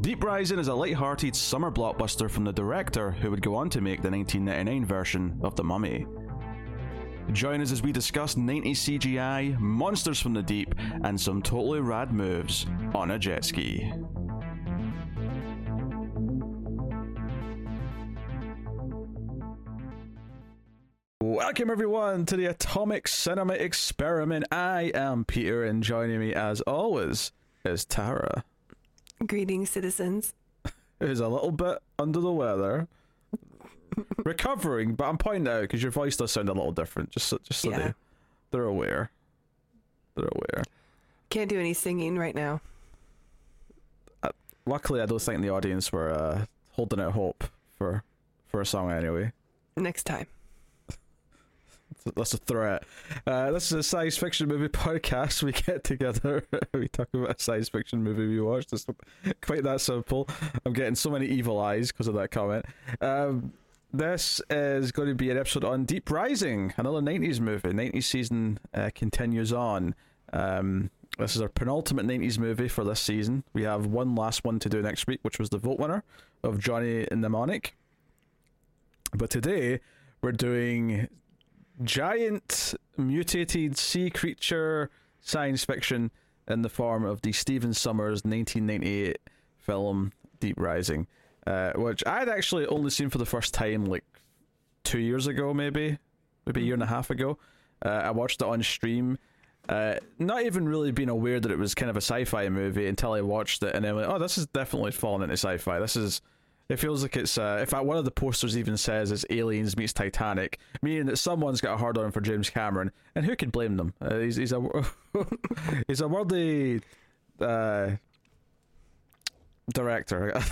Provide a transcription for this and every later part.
Deep Rising is a light-hearted summer blockbuster from the director who would go on to make the 1999 version of The Mummy. Join us as we discuss 90s CGI, monsters from the deep, and some totally rad moves on a jet ski. Welcome everyone to the Atomic Cinema Experiment. I am Peter, and joining me as always is Tara, Greetings, citizens. who's a little bit under the weather, recovering. But I'm pointing out because your voice does sound a little different, just so, just so Yeah. they, they're aware. They're aware. Can't do any singing right now. Luckily, I don't think the audience were uh, holding out hope for for a song anyway. Next time. That's a threat. Uh, this is a science fiction movie podcast. We get together, we talk about a science fiction movie we watched. It's quite that simple. I'm getting so many evil eyes because of that comment. Um, this is going to be an episode on Deep Rising, another 90s movie. 90s season uh, continues on. Um, this is our penultimate 90s movie for this season. We have one last one to do next week, which was the vote winner of Johnny Mnemonic. But today, we're doing giant mutated sea creature science fiction in the form of the Stephen Sommers 1998 film Deep Rising, uh, which I had actually only seen for the first time like two years ago, maybe, maybe a year and a half ago. Uh, I watched it on stream. Uh, not even really being aware that it was kind of a sci-fi movie until I watched it, and then like, oh, this is definitely falling into sci-fi. This is it feels like it's. Uh, in fact, one of the posters even says it's Aliens meets Titanic, meaning that someone's got a hard on for James Cameron, and who could blame them? Uh, he's, he's a he's a worthy uh, director. I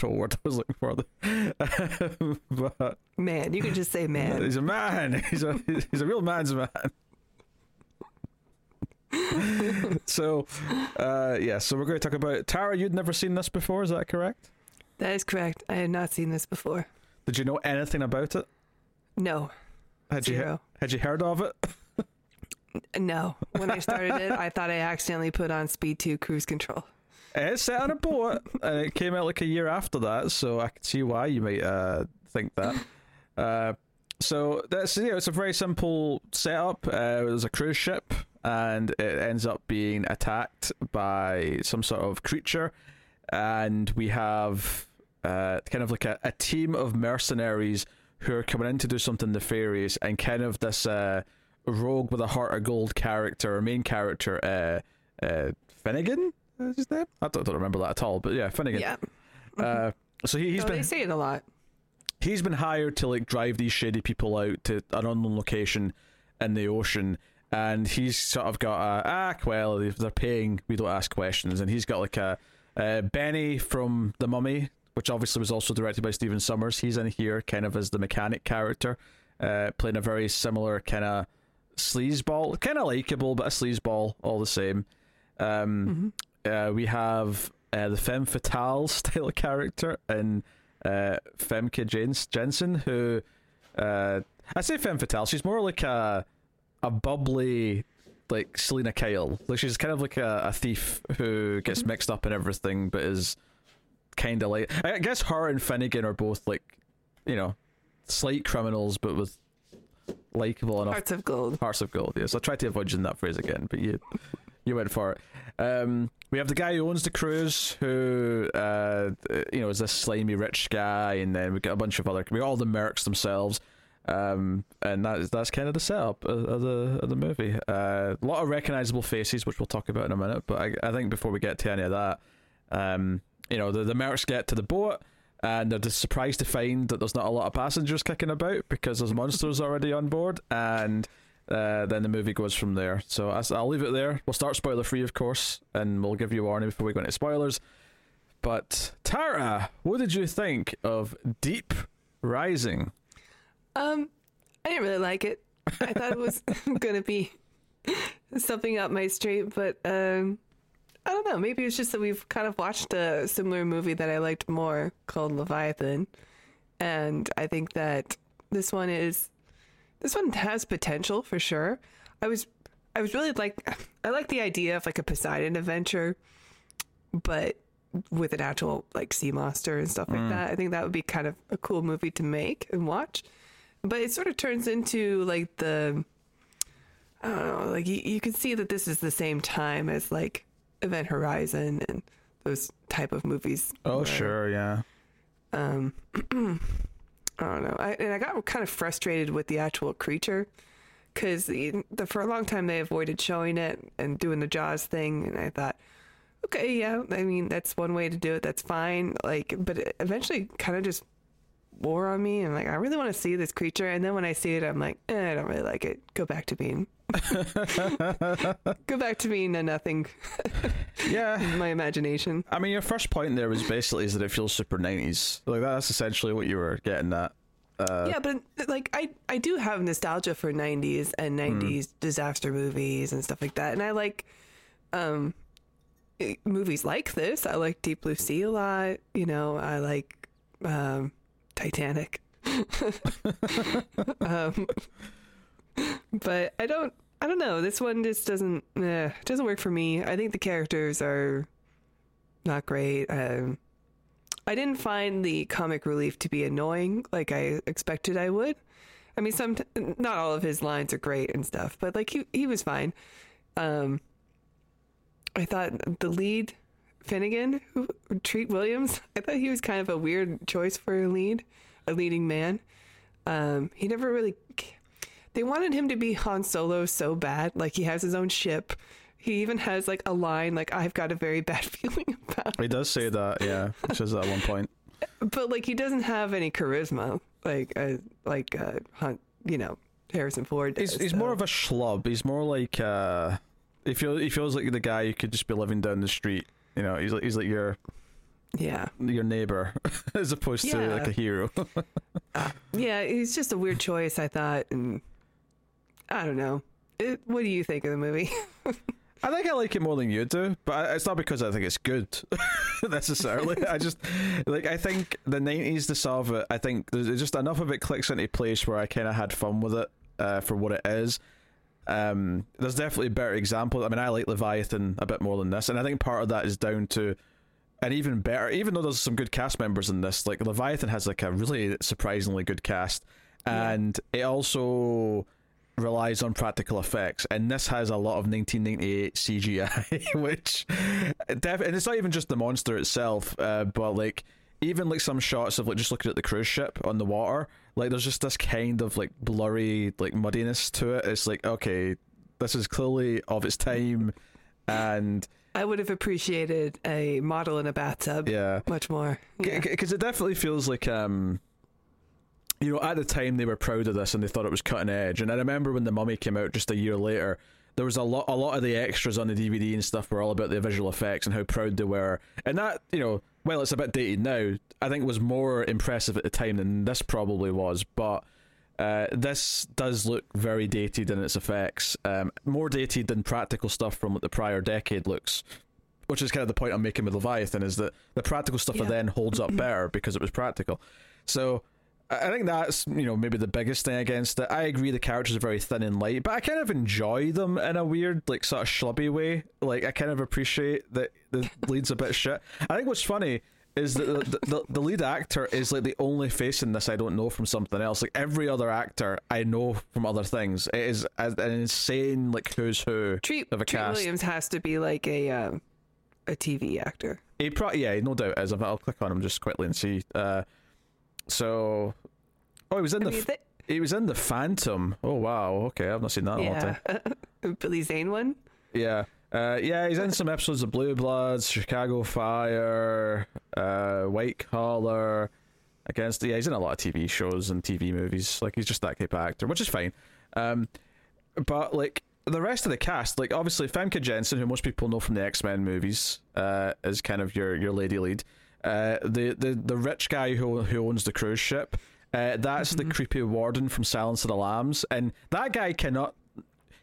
don't know what word I was looking for, but Man, you could just say man. he's a man. He's a he's a real man's man. so, uh, yeah. So we're going to talk about Tara. You'd never seen this before, is that correct? That is correct. I had not seen this before. Did you know anything about it? No. Had you had you heard of it? No. When I started it, I thought I accidentally put on speed 2 cruise control. It's set on a boat, and it came out like a year after that, so I can see why you might uh, think that. Uh, so that's you know, it's a very simple setup. Uh, there's a cruise ship, and it ends up being attacked by some sort of creature, and we have uh, kind of like a, a team of mercenaries who are coming in to do something nefarious, and kind of this uh, rogue with a heart of gold character, or main character, uh, uh, Finnegan. Is his name? I don't, don't remember that at all, but yeah, Finnegan. Yeah. Uh, so he, he's no, been they say it a lot. he's been hired to like drive these shady people out to an unknown location in the ocean and he's sort of got a ah well they're paying we don't ask questions and he's got like a uh, Benny from The Mummy which obviously was also directed by Stephen Sommers he's in here kind of as the mechanic character uh, playing a very similar kind of sleazeball kind of likable but a sleazeball all the same um, uh, we have uh, the femme fatale style character in uh, Famke Jens- Janssen, who uh, I say femme fatale. She's more like a a bubbly like Selina Kyle. Like she's kind of like a, a thief who gets mixed up in everything, but is kind of like I guess her and Finnegan are both like you know slight criminals, but with likable enough Hearts of gold. Hearts of Gold. Yes, I tried to avoid using that phrase again, but you you went for it. Um, we have the guy who owns the cruise, who uh, you know is this slimy rich guy, and then we got a bunch of other. We got all the mercs themselves, um, and that's that's kind of the setup of, of the of the movie. Uh, a lot of recognizable faces, which we'll talk about in a minute. But I, I think before we get to any of that, um, you know, the the mercs get to the boat. And they're just surprised to find that there's not a lot of passengers kicking about because there's monsters already on board, and uh, then the movie goes from there. So I- I'll leave it there. We'll start spoiler free, of course, and we'll give you a warning before we go into spoilers. But Tara, what did you think of Deep Rising? Um, I didn't really like it. I thought it was gonna be something up my street, but um, I don't know. Maybe it's just that we've kind of watched a similar movie that I liked more called Leviathan, and I think that this one is this one has potential for sure. I was I was really like I like the idea of like a Poseidon adventure, but with an actual like sea monster and stuff like mm. that. I think that would be kind of a cool movie to make and watch. But it sort of turns into like the I don't know, like you, you can see that this is the same time as like Event Horizon and those type of movies. Oh where, sure, yeah. Um, I don't know. I, and I got kind of frustrated with the actual creature because the, the, for a long time they avoided showing it and doing the Jaws thing, and I thought, okay, yeah, I mean that's one way to do it. That's fine. Like, but it eventually kind of just wore on me, and like I really want to see this creature, and then when I see it, I'm like, eh, I don't really like it. Go back to being. Go back to being a nothing. Yeah. My imagination. I mean, your first point there was basically is that it feels super nineties. Like that's essentially what you were getting at. Uh, yeah, but like I I do have nostalgia for 90s and 90s disaster movies and stuff like that. And I like um movies like this. I like Deep Blue Sea a lot, you know, I like um Titanic. um but I don't I don't know. This one just doesn't eh, doesn't work for me. I think the characters are not great. Um I didn't find the comic relief to be annoying like I expected I would. I mean, some not all of his lines are great and stuff, but like he he was fine. Um, I thought the lead Finnegan, who, Treat Williams, I thought he was kind of a weird choice for a lead, a leading man. Um, he never really. They wanted him to be Han Solo so bad, like he has his own ship. He even has like a line like I've got a very bad feeling about he does say that. Yeah, he says that at one point. but like he doesn't have any charisma like uh, like uh Hunt, you know Harrison Ford. Does, He's he's more of a schlub. He's more like uh, he feels he feels like the guy you could just be living down the street. You know, he's like he's like your yeah your neighbor as opposed to like a hero. yeah. He's just a weird choice, I thought, and I don't know. It, what do you think of the movie? I think I like it more than you do, but it's not because I think it's good necessarily. I just like I think the nineties to solve it. I think there's just enough of it clicks into place where I kind of had fun with it uh, for what it is. Um, there's definitely a better examples. I mean, I like Leviathan a bit more than this, and I think part of that is down to an even better. Even though there's some good cast members in this, like Leviathan has like a really surprisingly good cast, Yeah. and it also relies on practical effects, and this has a lot of 1998 CGI, which def- and it's not even just the monster itself, uh, but like even like some shots of like just looking at the cruise ship on the water, like there's just this kind of like blurry like muddiness to it. It's like okay, this is clearly of its time, and I would have appreciated a model in a bathtub yeah, much more. Yeah. because it definitely feels like um you know at the time they were proud of this and they thought it was cutting edge and i remember when the mummy came out just a year later there was a lot a lot of the extras on the dvd and stuff were all about the visual effects and how proud they were and that you know well it's a bit dated now i think was more impressive at the time than this probably was but uh, this does look very dated in its effects, um, more dated than practical stuff from the prior decade looks which is kind of the point I'm making with Leviathan is that the practical stuff Yeah. then holds up better because it was practical. So I think that's you know maybe the biggest thing against it. I agree the characters are very thin and light, but I kind of enjoy them in a weird like sort of schlubby way. Like I kind of appreciate that the lead's a bit shit. I think what's funny is that the, the, the lead actor is like the only face in this I don't know from something else. Like every other actor I know from other things. It is an insane like who's who Treat, of a Treat cast. Williams has to be like a um, a TV actor. He pro- yeah, no doubt is. I'll click on him just quickly and see. Uh, so, oh, he was in I the mean, f- he was in the Phantom. Oh wow, okay, I've not seen that in a long time. Billy Zane one. Yeah, uh, yeah, he's in some episodes of Blue Bloods, Chicago Fire, uh, White Collar. Against yeah, he's in a lot of TV shows and TV movies. Like he's just that type of actor, which is fine. Um, but like the rest of the cast, like obviously Famke Janssen, who most people know from the X Men movies, uh, is kind of your your lady lead. Uh, the the the rich guy who who owns the cruise ship, uh, that's the creepy warden from Silence of the Lambs, and that guy cannot.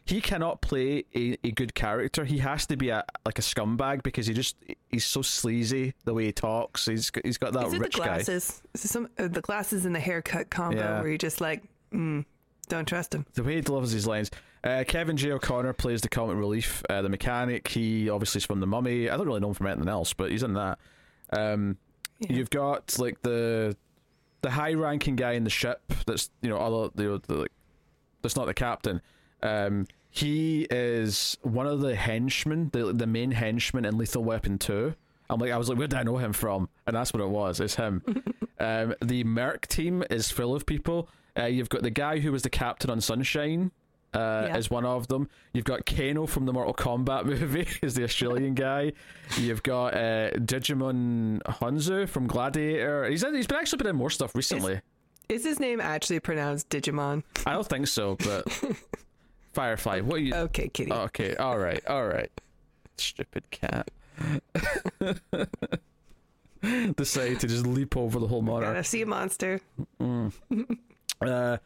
He cannot play a, a good character. He has to be a like a scumbag because he just he's so sleazy the way he talks. He's got- he's got that Is it the rich guy. glasses? Is it some uh, the glasses and the haircut combo Yeah. where you're just like, mm, Don't trust him. the way he delivers his lines. Uh, Kevin J. O'Connor plays the comic relief, uh, the mechanic. He obviously is from The Mummy. I don't really know him from anything else, but he's in that. Um, Yeah. You've got like the the high ranking guy in the ship. That's you know other the, the like that's not the captain. Um, he is one of the henchmen, the the main henchman in Lethal Weapon Two. I'm like, I was like, where did I know him from? And that's what it was. It's him. um, the Merc team is full of people. Uh, you've got the guy who was the captain on Sunshine. Uh, Yeah. Is one of them. You've got Kano from the Mortal Kombat movie, is the Australian guy. You've got uh, Digimon Hanzo from Gladiator. He's he's been actually been in more stuff recently. Is his name actually pronounced Digimon? I don't think so, but Firefly. What are you? Okay, kitty. Oh, okay, all right, all right. Stupid cat. Decide to just leap over the whole monitor. Gotta see a monster. Uh,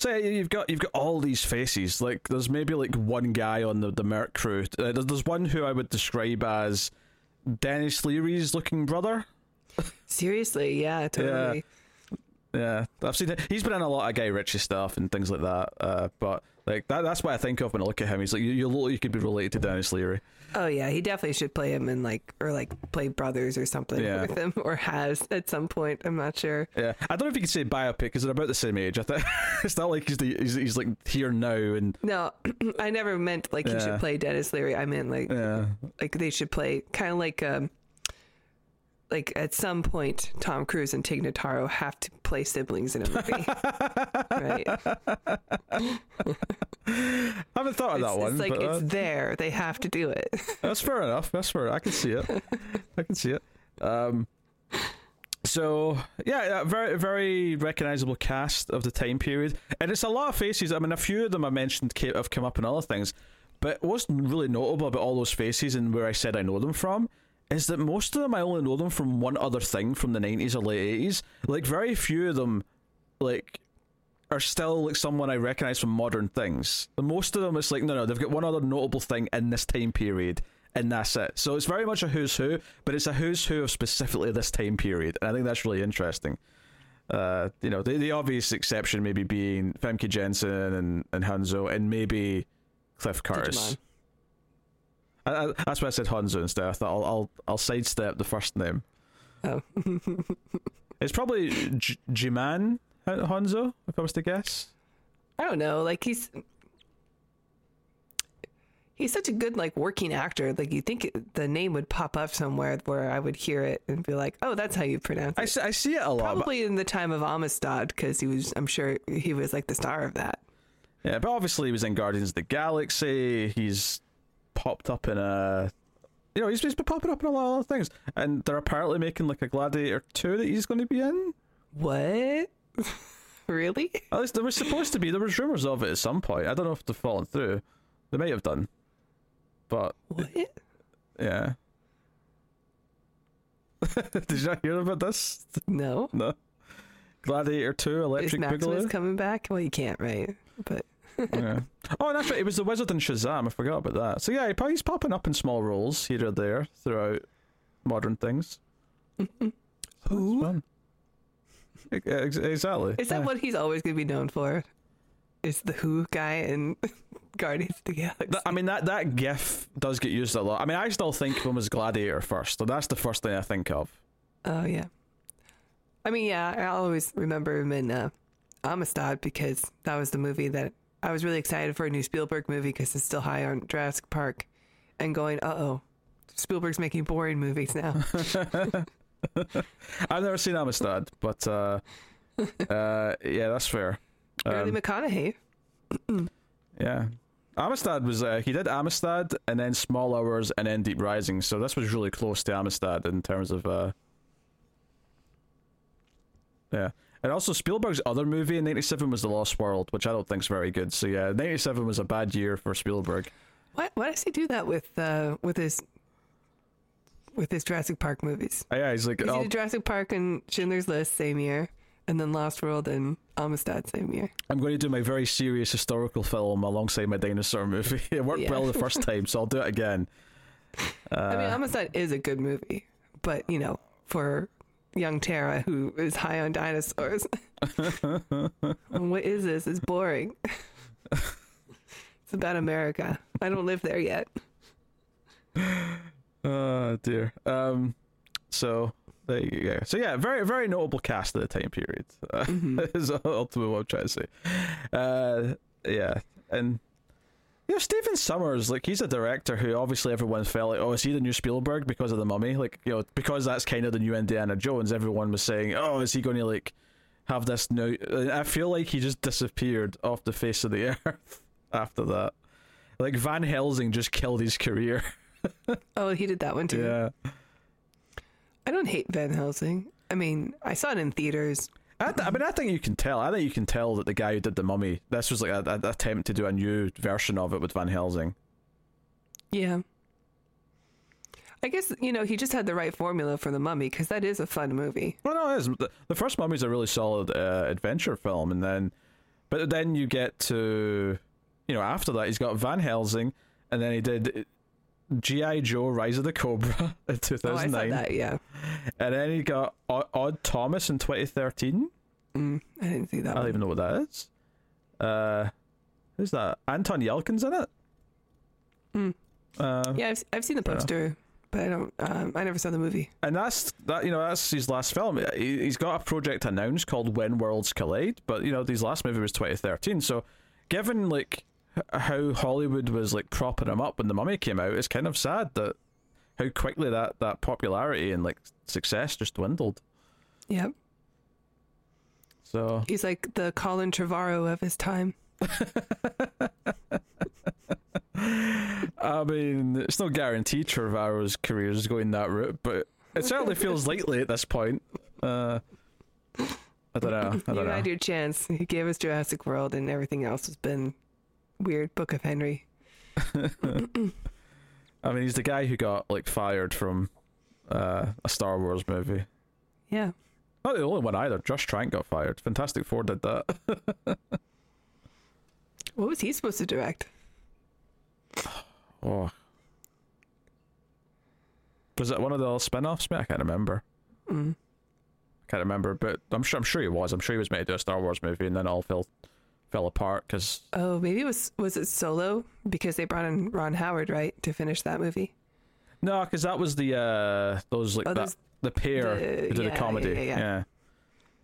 so yeah, you've got you've got all these faces. Like there's maybe like one guy on the the Merc crew. Uh, there's, there's one who I would describe as Denis Leary's looking brother. Seriously, yeah, totally. Yeah, I've seen. He's been in a lot of Guy Ritchie stuff and things like that. Uh, but like that, that's what I think of when I look at him. He's like you, you look, you could be related to Denis Leary. Oh yeah, he definitely should play him in like or like play brothers or something Yeah. with him or has at some point. I'm not sure. Yeah, I don't know if you could say biopic because they're about the same age. I think it's not like he's the he's, he's like here now and No, I never meant like he should play Denis Leary. I meant like yeah. like they should play kind of like um like at some point Tom Cruise and Tig Notaro have to play siblings in a movie. right. I haven't thought of It's, that one. it's like but, uh, it's there. They have to do it. That's fair enough. That's fair. I can see it. I can see it. Um, so yeah, yeah, very very recognizable cast of the time period, and it's a lot of faces. I mean, a few of them I mentioned have come up in other things, but what's really notable about all those faces and where I said I know them from is that most of them I only know them from one other thing from the nineties or late eighties. Like very few of them, like are still like someone I recognize from modern things. The most of them it's like no no they've got one other notable thing in this time period and that's it. So it's very much a who's who, but it's a who's who of specifically this time period, and I think that's really interesting. Uh, you know, the, the obvious exception maybe being Famke Janssen and, and Hanzo, and maybe Cliff Curtis. I, I, that's why I said Hanzo instead. I thought I'll I'll, I'll sidestep the first name. Oh. It's probably J- Jiman Hanzo, uh, if I was to guess. I don't know. Like he's he's such a good like working actor. Like you think it, the name would pop up somewhere where I would hear it and be like, "Oh, that's how you pronounce I, it." see- I see it a lot. but- Probably in the time of Amistad because he was. I'm sure he was like the star of that. Yeah, but obviously he was in Guardians of the Galaxy. He's popped up in a, you know, he's, he's been popping up in a lot of other things, and they're apparently making like a Gladiator two that he's going to be in. What? really? At least there was supposed to be. There was rumors of it at some point. I don't know if they've fallen through. They may have done, but What? yeah. Did you not hear about this? No. No. Gladiator two, Is Electric Maximus Boogaloo. coming back? Well, you can't, right? But yeah. Oh, and that's right. It was the Wizard and Shazam. I forgot about that. So yeah, he's popping up in small roles here or there throughout modern things. Who? Fun. E- Exactly. is that what he's always going to be known for? Is the Who guy in Guardians of the Galaxy? I mean that that GIF does get used a lot. I mean, I still think of him as Gladiator first, so that's the first thing I think of. Oh yeah. I mean, yeah, I always remember him in uh, Amistad because that was the movie that I was really excited for a new Spielberg movie because it's still high on Jurassic Park, and going, uh oh, Spielberg's making boring movies now. I've never seen Amistad, but uh, uh, yeah, that's fair. Early Um, McConaughey. yeah, Amistad was uh, he did Amistad and then Small Hours and then Deep Rising, so this was really close to Amistad in terms of uh, yeah. And also Spielberg's other movie in '97 was The Lost World, which I don't think is very good. So yeah, '97 was a bad year for Spielberg. Why, why does he do that with uh, with his with his Jurassic Park movies? Uh, yeah, he's like He oh, did Jurassic Park and Schindler's List same year, and then Lost World and Amistad same year. I'm going to do my very serious historical film alongside my dinosaur movie. It worked Yeah. well the first time, so I'll do it again. Uh, I mean, Amistad is a good movie, but you know, for young Tara who is high on dinosaurs. what is this? It's boring. it's about America. I don't live there yet. Oh dear. Um, so there you go. So yeah, very very notable cast at the time period. Uh, is ultimately what I'm trying to say. Uh, yeah, and you know Stephen Sommers, like he's a director who obviously everyone felt like, oh, is he the new Spielberg because of the Mummy? Like you know because that's kind of the new Indiana Jones. Everyone was saying, oh, is he going to like have this now? I feel like he just disappeared off the face of the earth after that. Like Van Helsing just killed his career. Oh, he did that one too. yeah. I don't hate Van Helsing. I mean, I saw it in theaters. I, th- I mean, I think you can tell. I think you can tell that the guy who did the Mummy, this was like an attempt to do a new version of it with Van Helsing. Yeah. I guess, you know, he just had the right formula for the mummy because that is a fun movie. Well, no, it is. The, the first Mummy's a really solid uh, adventure film, and then, but then you get to, you know, after that he's got Van Helsing, and then he did G.I. Joe: Rise of the Cobra in two Oh, I thousand that, yeah. and then he got Odd, Odd Thomas in twenty thirteen. Mm, I didn't see that I don't one. even know what that is. Uh, who's that? Anton Yelchin's in it. Mm. Uh, Yeah, I've, I've seen the poster, but I don't, um, I never saw the movie. and that's that. You know, that's his last film. He, he's got a project announced called When Worlds Collide, but you know, his last movie was 2013. So, given like how Hollywood was like propping him up when The Mummy came out, it's kind of sad that how quickly that that popularity and like success just dwindled. Yep. So, He's like the Colin Trevorrow of his time. I mean, it's no guarantee Trevorrow's career is going that route, but it certainly feels likely at this point. Uh, I don't know. I You don't know. had your chance. He gave us Jurassic World, and everything else has been weird. Book of Henry. I mean, he's the guy who got like fired from uh, a Star Wars movie. Yeah. Not the only one either. Josh Trank got fired. Fantastic Four did that. What was he supposed to direct? oh, was it one of the spin-offs? Mate, I can't remember. Mm. Can't remember, but I'm sure. I'm sure he was. I'm sure he was made to do a Star Wars movie, and then all fell fell apart because Oh, maybe it was was it Solo because they brought in Ron Howard, right, to finish that movie. no, because that was the uh those like Oh, that, those- the pair the- who did yeah, a comedy. yeah, yeah. yeah.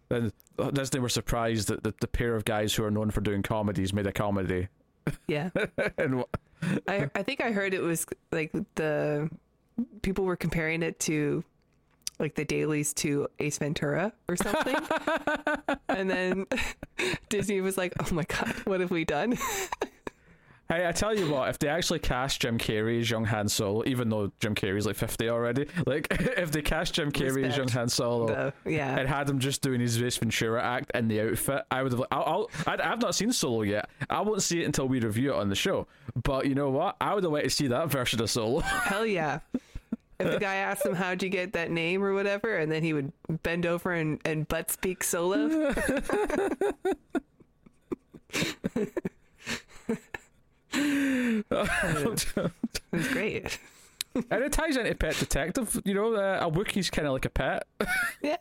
Then Disney were surprised that the, the pair of guys who are known for doing comedies made a comedy. Yeah. and I I think I heard it was like the people were comparing it to like the dailies to Ace Ventura or something. and then Disney was like, "Oh my god, what have we done?" Hey, I tell you what, if they actually cast Jim Carrey as young Han Solo, even though Jim Carrey's like 50 already, like, if they cast Jim Carrey as young Respect. Han Solo The- yeah. and had him just doing his Ace Ventura act in the outfit, I would have, I'll, I'll, I'd, I've not seen Solo yet. I won't see it until we review it on the show. But you know what? I would have wanted to see that version of Solo. Hell yeah. If the guy asked him how'd you get that name or whatever, and then he would bend over and, and butt speak solo. it was great. and it ties into Pet Detective. You know, uh, a Wookiee's kind of like a pet. Yeah.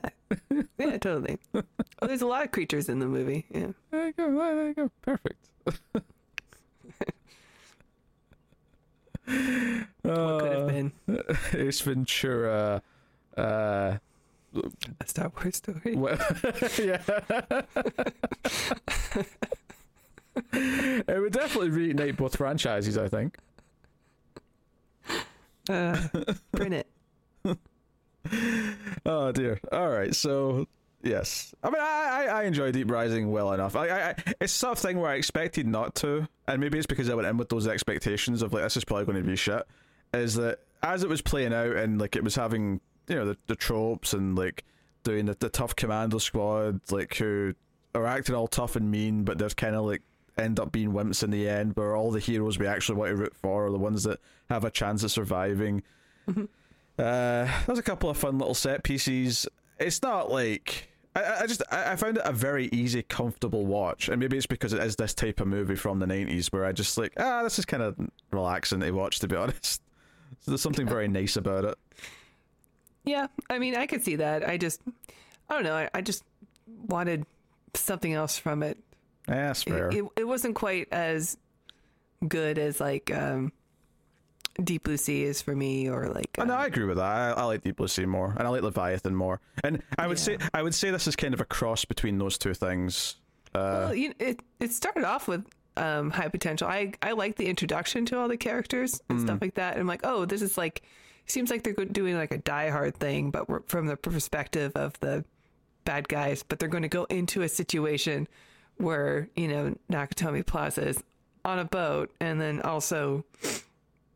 Yeah, totally. Oh, there's a lot of creatures in the movie. Yeah. There you go. There you go. Perfect. What could have been Ace Ventura. Uh, a Star Wars story. well, yeah. it would definitely reignite both franchises, I think. Uh, print it. Oh dear. All right. So yes, I mean, I I, I enjoy Deep Rising well enough. I, I I- it's sort of thing where I expected not to, and maybe it's because I went in with those expectations of like this is probably going to be shit. Is that as it was playing out and like it was having you know the the tropes and like doing the, the tough commando squad like who are acting all tough and mean, but they're kind of like end up being wimps in the end, where all the heroes we actually want to root for are the ones that have a chance of surviving. Uh, there's a couple of fun little set pieces. It's not like I- I, just I I found it a very easy, comfortable watch, and maybe it's because it is this type of movie from the '90s where I just like ah, this is kind of relaxing to watch, to be honest. So there's something very nice about it. Yeah, I mean, I could see that. I just, I don't know. I, I just wanted something else from it. Yeah, that's fair. It, it, it wasn't quite as good as like um, Deep Blue Sea is for me, or like. Oh, no, um, I agree with that. I, I like Deep Blue Sea more, and I like Leviathan more. And I would say I would say this is kind of a cross between those two things. Uh, well, you it it started off with um, high potential. I I like the introduction to all the characters and Mm. stuff like that. And I'm like, oh, this is like seems like they're doing like a Die Hard thing, but from the perspective of the bad guys. But they're going to go into a situation where you know Nakatomi Plaza is on a boat, and then also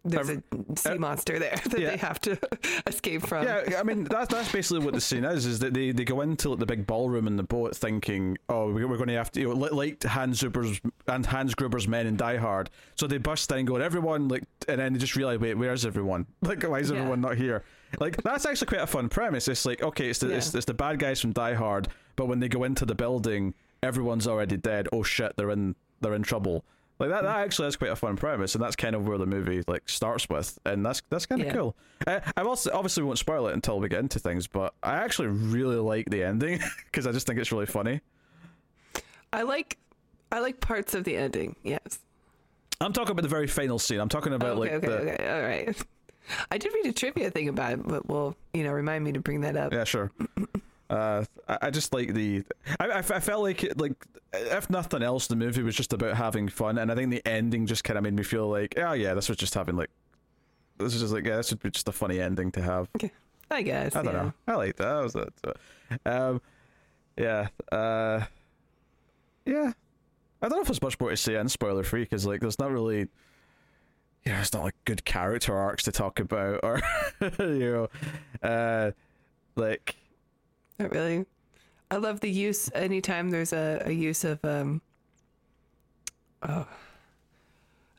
there's a sea monster there that yeah. they have to escape from. yeah, I mean that's that's basically what the scene is. Is that they, they go into like, the big ballroom in the boat thinking, oh, we- we're going to have to, you know, like Hans Gruber's and Hans Gruber's men in Die Hard. So they bust in, going, everyone, like, and then they just realize, wait, where's everyone? Like, why is Yeah. everyone not here? Like that's actually quite a fun premise. It's like, okay, it's the it's, it's the bad guys from Die Hard, but when they go into the building, everyone's already dead. Oh shit, they're in they're in trouble. Like that, that actually is quite a fun premise, and that's kind of where the movie like starts with, and that's that's kind of Yeah. cool. Uh, I also obviously won't spoil it until we get into things, but I actually really like the ending because I just think it's really funny. I like I like parts of the ending. Yes. I'm talking about the very final scene. I'm talking about okay, like okay, the okay, all right. I did read a trivia thing about it, but well, you know, remind me to bring that up. yeah, sure. Uh, I, I just like the. I, I, I felt like it, like if nothing else, the movie was just about having fun, and I think the ending just kind of made me feel like, oh yeah, this was just having like, this is just like yeah, this would be just a funny ending to have. I guess. I don't yeah. know. I like that. That was it. Um, yeah. Uh, yeah. I don't know if there's much more to say in spoiler free because like there's not really. Yeah, it's not like good character arcs to talk about, or you know, uh, like Not really. I love the use anytime there's a, a use of um oh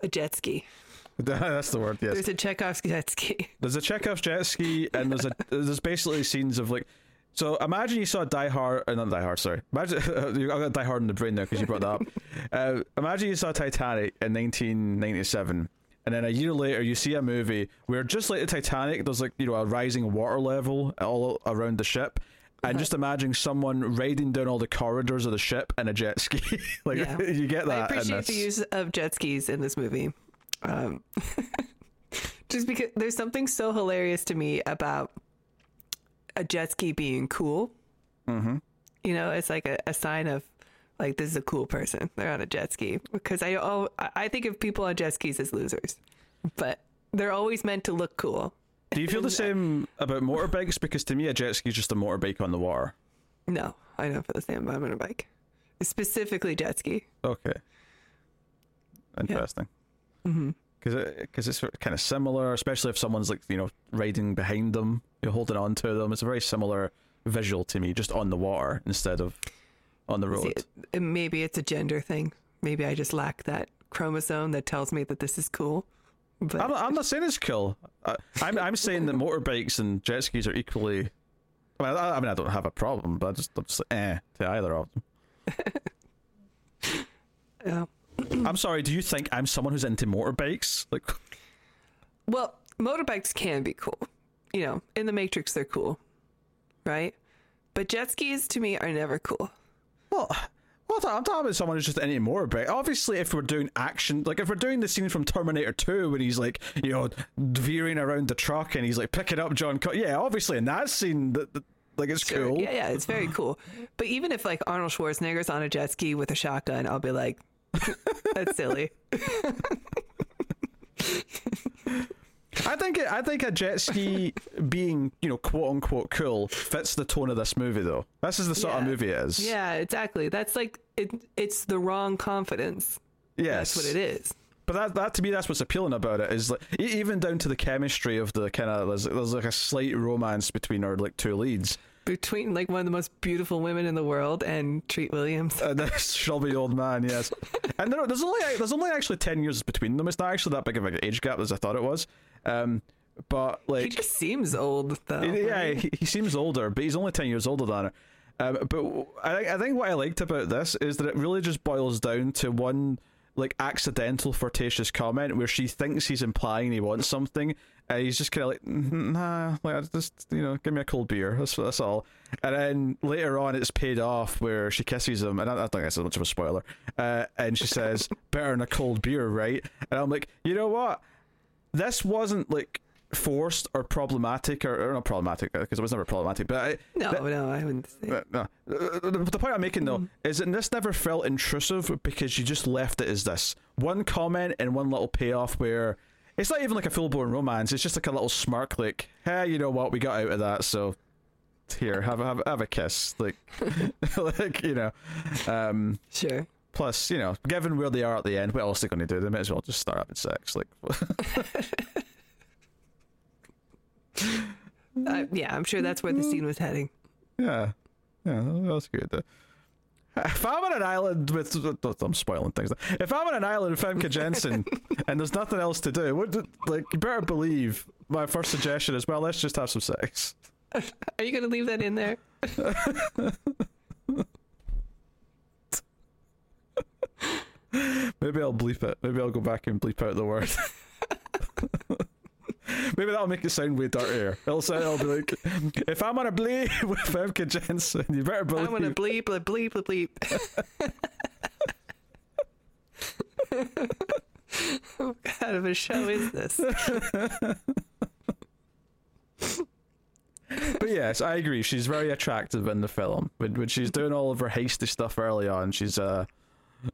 a jet ski. that's the word. Yes, There's a Chekhov's jet ski. There's a Chekhov's jet ski, and there's a there's basically scenes of like. So imagine you saw Die Hard, uh, not Die Hard, sorry. Imagine I got Die Hard in the brain now because you brought that up. Uh, imagine you saw Titanic in 1997, and then a year later you see a movie where just like the Titanic, there's like you know a rising water level all around the ship, and just imagine someone riding down all the corridors of the ship in a jet ski. like Yeah. you get that. I appreciate the use of jet skis in this movie. Um, just because there's something so hilarious to me about a jet ski being cool. Mm-hmm. You know, it's like a, a sign of like this is a cool person. They're on a jet ski because I oh I think of people on jet skis as losers, but they're always meant to look cool. Do you feel the same about motorbikes? Because to me, a jet ski is just a motorbike on the water. No, I don't feel the same about a motorbike, specifically jet ski. Okay. Interesting. Mm-hmm. Because it's kind of similar, especially if someone's like you know riding behind them, you're holding on to them. It's a very similar visual to me, just on the water instead of on the road. See, it- maybe it's a gender thing. Maybe I just lack that chromosome that tells me that this is cool. But I'm, not- I'm not saying it's cool. I, I'm I'm saying that motorbikes and jet skis are equally. Well, I, I mean, I don't have a problem, but I just, I'm just like, eh to either of them. yeah. I'm sorry. Do you think I'm someone who's into motorbikes? Like, well, motorbikes can be cool. You know, in the Matrix, they're cool, right? But jet skis to me are never cool. Well, well, I'm talking about someone who's just any more bit. Obviously, if we're doing action, like if we're doing the scene from Terminator 2 when he's like, you know, veering around the truck and he's like picking up John, Co- yeah, obviously in that scene, that, that- like it's Sure. cool. Yeah, yeah, it's very cool. But even if like Arnold Schwarzenegger's on a jet ski with a shotgun, I'll be like, that's silly. I think it, I think a jet ski being, you know, quote unquote cool fits the tone of this movie though. This is the sort of movie it is. Yeah, exactly. That's like it. It's the wrong confidence. Yes. That's what it is. But that, that to me, that's what's appealing about it is like even down to the chemistry of the kind of there's, there's like a slight romance between our like two leads. Between like one of the most beautiful women in the world and Treat Williams. And this Shelby old man, yes. And there, there's only there's only actually ten years between them. It's not actually that big of an age gap as I thought it was. Um, but He just seems old though. yeah, he, he seems older, but he's only ten years older than her. Um, but I think I think what I liked about this is that it really just boils down to one like accidental flirtatious comment where she thinks he's implying he wants something, and he's just kind of like, "Mm, nah, like just you know, give me a cold beer. That's that's all. And then later on, it's paid off where she kisses him, and I, I don't think that's a much of a spoiler. Uh, and she says, "Better than a cold beer, right?" And I'm like, you know what? This wasn't like forced or problematic or, or not problematic because it was never problematic, but I, No, that- no, I wouldn't say. uh, no. Uh, The the point I'm making though is that this never felt intrusive because you just left it as this one comment and one little payoff where it's not even like a full blown romance. It's just like a little smirk, like, "Hey, you know what? We got out of that, so here, have a have, have a kiss." Like, like you know. Um, Sure. Plus, you know, given where they are at the end, what else are they going to do? They might as well just start having sex. Like, Uh, yeah, I'm sure that's where the scene was heading. Yeah, yeah, that's good. If I'm on an island with, I'm spoiling things. If I'm on an island with Famke Janssen and there's nothing else to do, what, like you better believe my first suggestion is, well, let's just have some sex. Are you going to leave that in there? Maybe I'll bleep it. Maybe I'll go back and bleep out the word. Maybe that'll make it sound way dirtier. It'll say, I'll be like, if I'm on a bleep with Famke Janssen, you better believe. want to bleep, bleep, bleep, bleep, bleep. what kind of a show is this? But yes, I agree. She's very attractive in the film. When, when she's doing all of her hasty stuff early on, she's uh,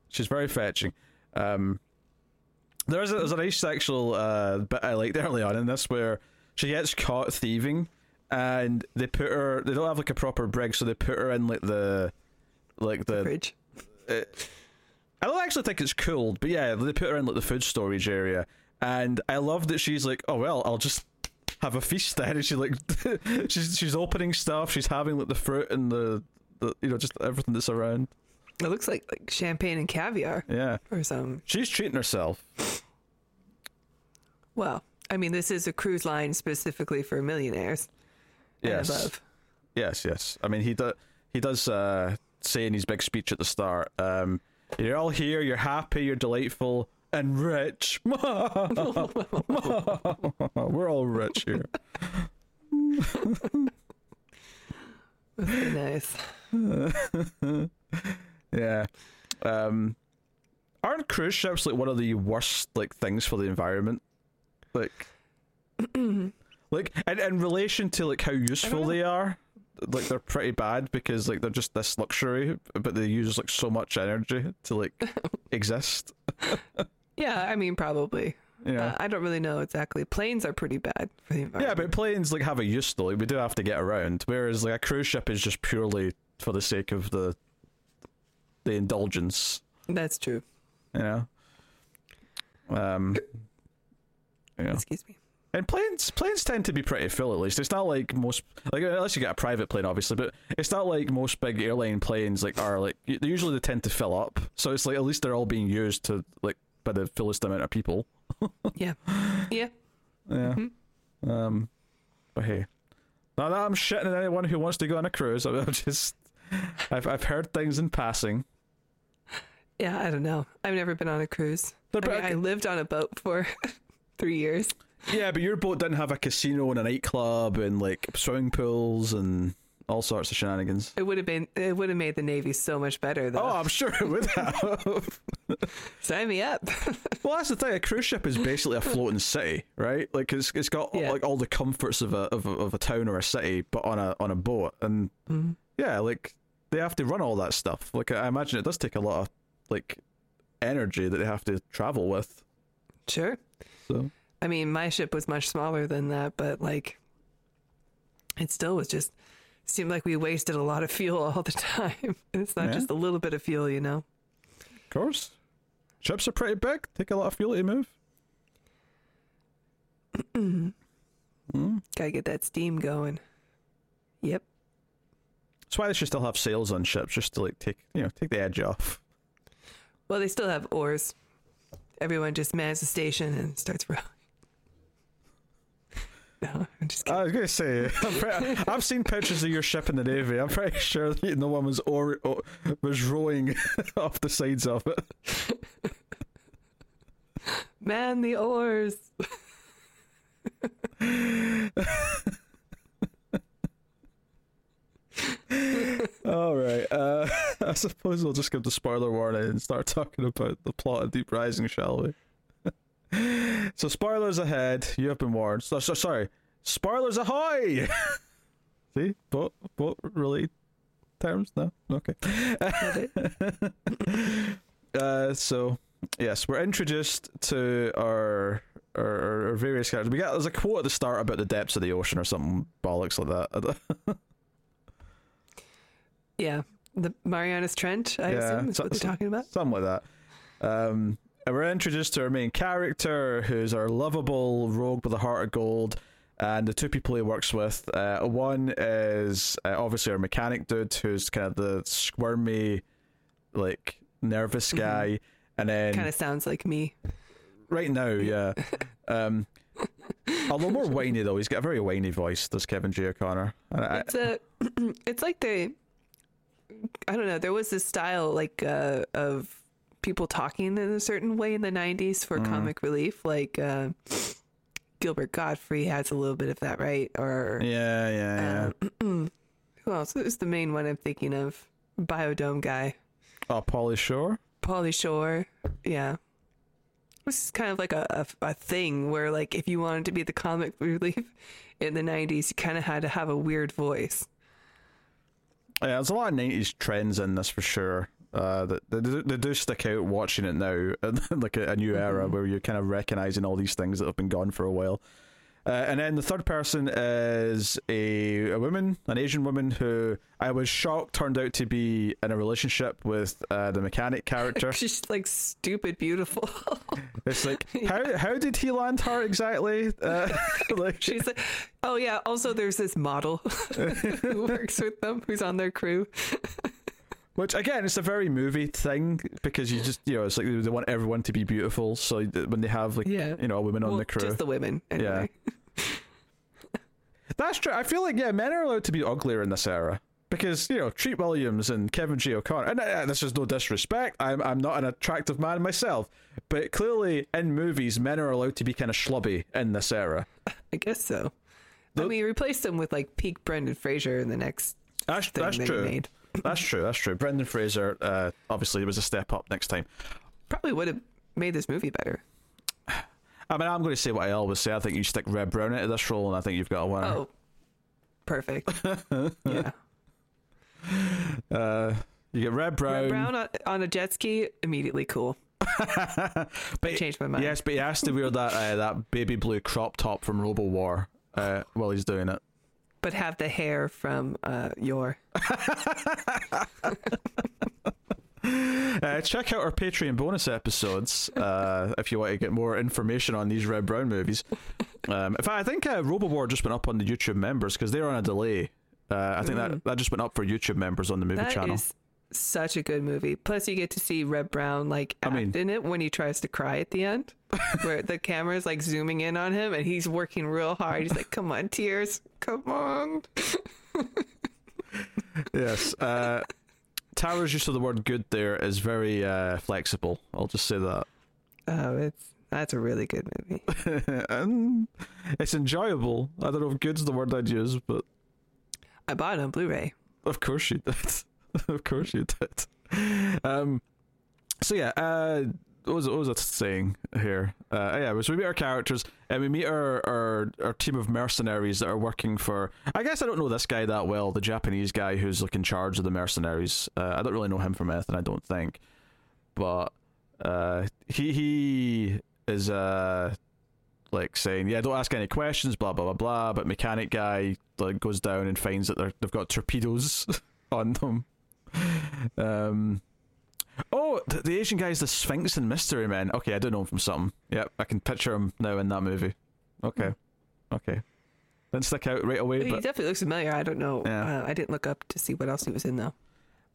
she's very fetching. Um, there's a, there's a nice sexual uh bit I liked early on in this where she gets caught thieving, and they put her. They don't have like a proper brig, so they put her in like the, like the Fridge. I don't actually think it's cool, but yeah, they put her in like the food storage area, and I love that she's like, oh well, I'll just have a feast then, and she like, she's she's opening stuff, she's having like the fruit and the, the you know just everything that's around. It looks like like champagne and caviar Yeah, or something. she's treating herself. Well, I mean, this is a cruise line specifically for millionaires and Yes, above. yes, yes. I mean, he does he does uh, say in his big speech at the start, um, "You're all here, you're happy, you're delightful." And rich. We're all rich here. Very nice. Yeah. Um aren't cruise ships like one of the worst like things for the environment? Like like in, in relation to like how useful they are, like they're pretty bad because like they're just this luxury, but they use like so much energy to like exist. Yeah, I mean, probably. Yeah. Uh, I don't really know exactly. Planes are pretty bad for the environment. yeah, but planes like have a use though. Like, we do have to get around. Whereas like a cruise ship is just purely for the sake of the the indulgence. That's true. you know. Um, you know. Excuse me. And planes planes tend to be pretty full at least. It's not like most like unless you get a private plane obviously, but it's not like most big airline planes like are like they usually they tend to fill up. So it's like at least they're all being used to like by the fullest amount of people. Yeah. Yeah. Yeah. Um, but hey, not that I'm shitting at anyone who wants to go on a cruise. I'm just I've I've heard things in passing. Yeah, I don't know. I've never been on a cruise. They're I, mean, I lived on a boat for three years. Yeah, but your boat didn't have a casino and a nightclub and like swimming pools and all sorts of shenanigans. It would have been. It would have made the Navy so much better, though. Oh, I'm sure it would have. Sign me up. well, that's the thing. A cruise ship is basically a floating city, right? Like it's it's got Yeah. like all the comforts of a, of a of a town or a city, but on a on a boat. And mm-hmm. yeah, like they have to run all that stuff. Like I imagine it does take a lot of like energy that they have to travel with. sure. So I mean, my ship was much smaller than that, but like, it still was just seemed like we wasted a lot of fuel all the time. It's not Yeah. just a little bit of fuel, you know. of course, ships are pretty big. Take a lot of fuel to move. Hmm? Gotta get that steam going. Yep. That's why they should still have sails on ships, just to like take you know take the edge off. Well, they still have oars. Everyone just mans the station and starts rowing. No, I'm just kidding. I was gonna say I'm pretty, I've seen pictures of your ship in the navy. I'm pretty sure that no one was or, or was rowing off the sides of it. Man the oars. All right. Uh, I suppose we'll just give the spoiler warning and start talking about the plot of Deep Rising, shall we? so, spoilers ahead. You have been warned. So, so, sorry. Spoilers ahoy! See? Both, both really terms? No? Okay. uh, so, yes, we're introduced to our, our various characters. We got there's a quote at the start about the depths of the ocean or something bollocks like that. Yeah. The Marianas Trench, I Yeah, assume is so- what they're so- talking about. something like that. Um, and we're introduced to our main character, who's our lovable rogue with a heart of gold, and the two people he works with. Uh, one is uh, obviously our mechanic dude, who's kind of the squirmy, like nervous Mhm. guy, and then Kind of sounds like me. right now, yeah. Um, although more whiny though, he's got a very whiny voice. Does Kevin J O'Connor? And It's a it's like they I don't know, there was this style like uh of people talking in a certain way in the 90s for Mhm. comic relief like uh Gilbert Gottfried has a little bit of that, right? Or yeah, yeah, yeah. um, who else? Who's the main one I'm thinking of? Biodome guy. oh, Pauly Shore. Pauly Shore. Yeah. This is kind of like a, a, a thing where, like, if you wanted to be the comic relief in the 90s, you kind of had to have a weird voice. Yeah, there's a lot of '90s trends in this for sure. Uh, that they, do- they do stick out watching it now, like a, a new era Mhm. where you're kind of recognizing all these things that have been gone for a while. Uh, and then the third person is a, a woman, an Asian woman who I was shocked turned out to be in a relationship with uh, the mechanic character. She's like stupid beautiful. It's like how how did he land her exactly? Uh, like She's like, oh, yeah. Also, there's this model who works with them who's on their crew. Which again, it's a very movie thing because you just you know it's like they want everyone to be beautiful. So when they have like Yeah. you know a woman on the crew, Just the women. Anyway. that's true. I feel like yeah, men are allowed to be uglier in this era because you know Treat Williams and Kevin J O'Connor. And uh, this is no disrespect. I'm I'm not an attractive man myself, but clearly in movies, men are allowed to be kind of schlubby in this era. I guess so. I Nope. mean, replace them with like peak Brendan Fraser in the next That's thing that's that true. made. That's true. That's true. Brendan Fraser uh, obviously was a step up next time. Probably would have made this movie better. I mean, I'm going to say what I always say. I think you stick Reb Brown into this role, and I think you've got a winner. Oh, perfect. yeah. Uh, you get Reb Brown. Reb Brown on, on a jet ski, immediately cool. but I changed my mind. yes, but he has to wear that uh, that baby blue crop top from Robo War uh, while he's doing it. But have the hair from uh, your. Uh, check out our Patreon bonus episodes uh, if you want to get more information on these Reb Brown movies. Um, in fact, I think uh, Robo War just went up on the YouTube members because they're on a delay. Uh, I think that Mm. that just went up for YouTube members on the movie That is channel. Such a good movie. Plus, you get to see Reb Brown like I act mean- in it when he tries to cry at the end, where the camera is like zooming in on him and he's working real hard. He's like, "Come on, tears, come on." yes. Uh, Tara's use of the word "good" there is very uh, flexible. I'll just say that. Oh, it's that's a really good movie. and it's enjoyable. I don't know if good's the word I'd use, but I bought it on Blu-ray. of course you did. of course you did. Um, so yeah, uh, what was, what was I saying here? Uh, yeah, so we meet our characters and we meet our, our our team of mercenaries that are working for. I guess I don't know this guy that well, the Japanese guy who's like in charge of the mercenaries. Uh, I don't really know him from anything. I don't think, but uh, he he is uh like saying, yeah, don't ask any questions, blah blah blah blah. But mechanic guy like goes down and finds that they've got torpedoes on them. Um. Oh, the, the Asian guy's the Sphinx and Mystery Men. Okay, I don't know him from something. Yep, I can picture him now in that movie. Okay, okay. Didn't stick out right away, he but definitely looks familiar. I don't know. Yeah. Uh, I didn't look up to see what else he was in though.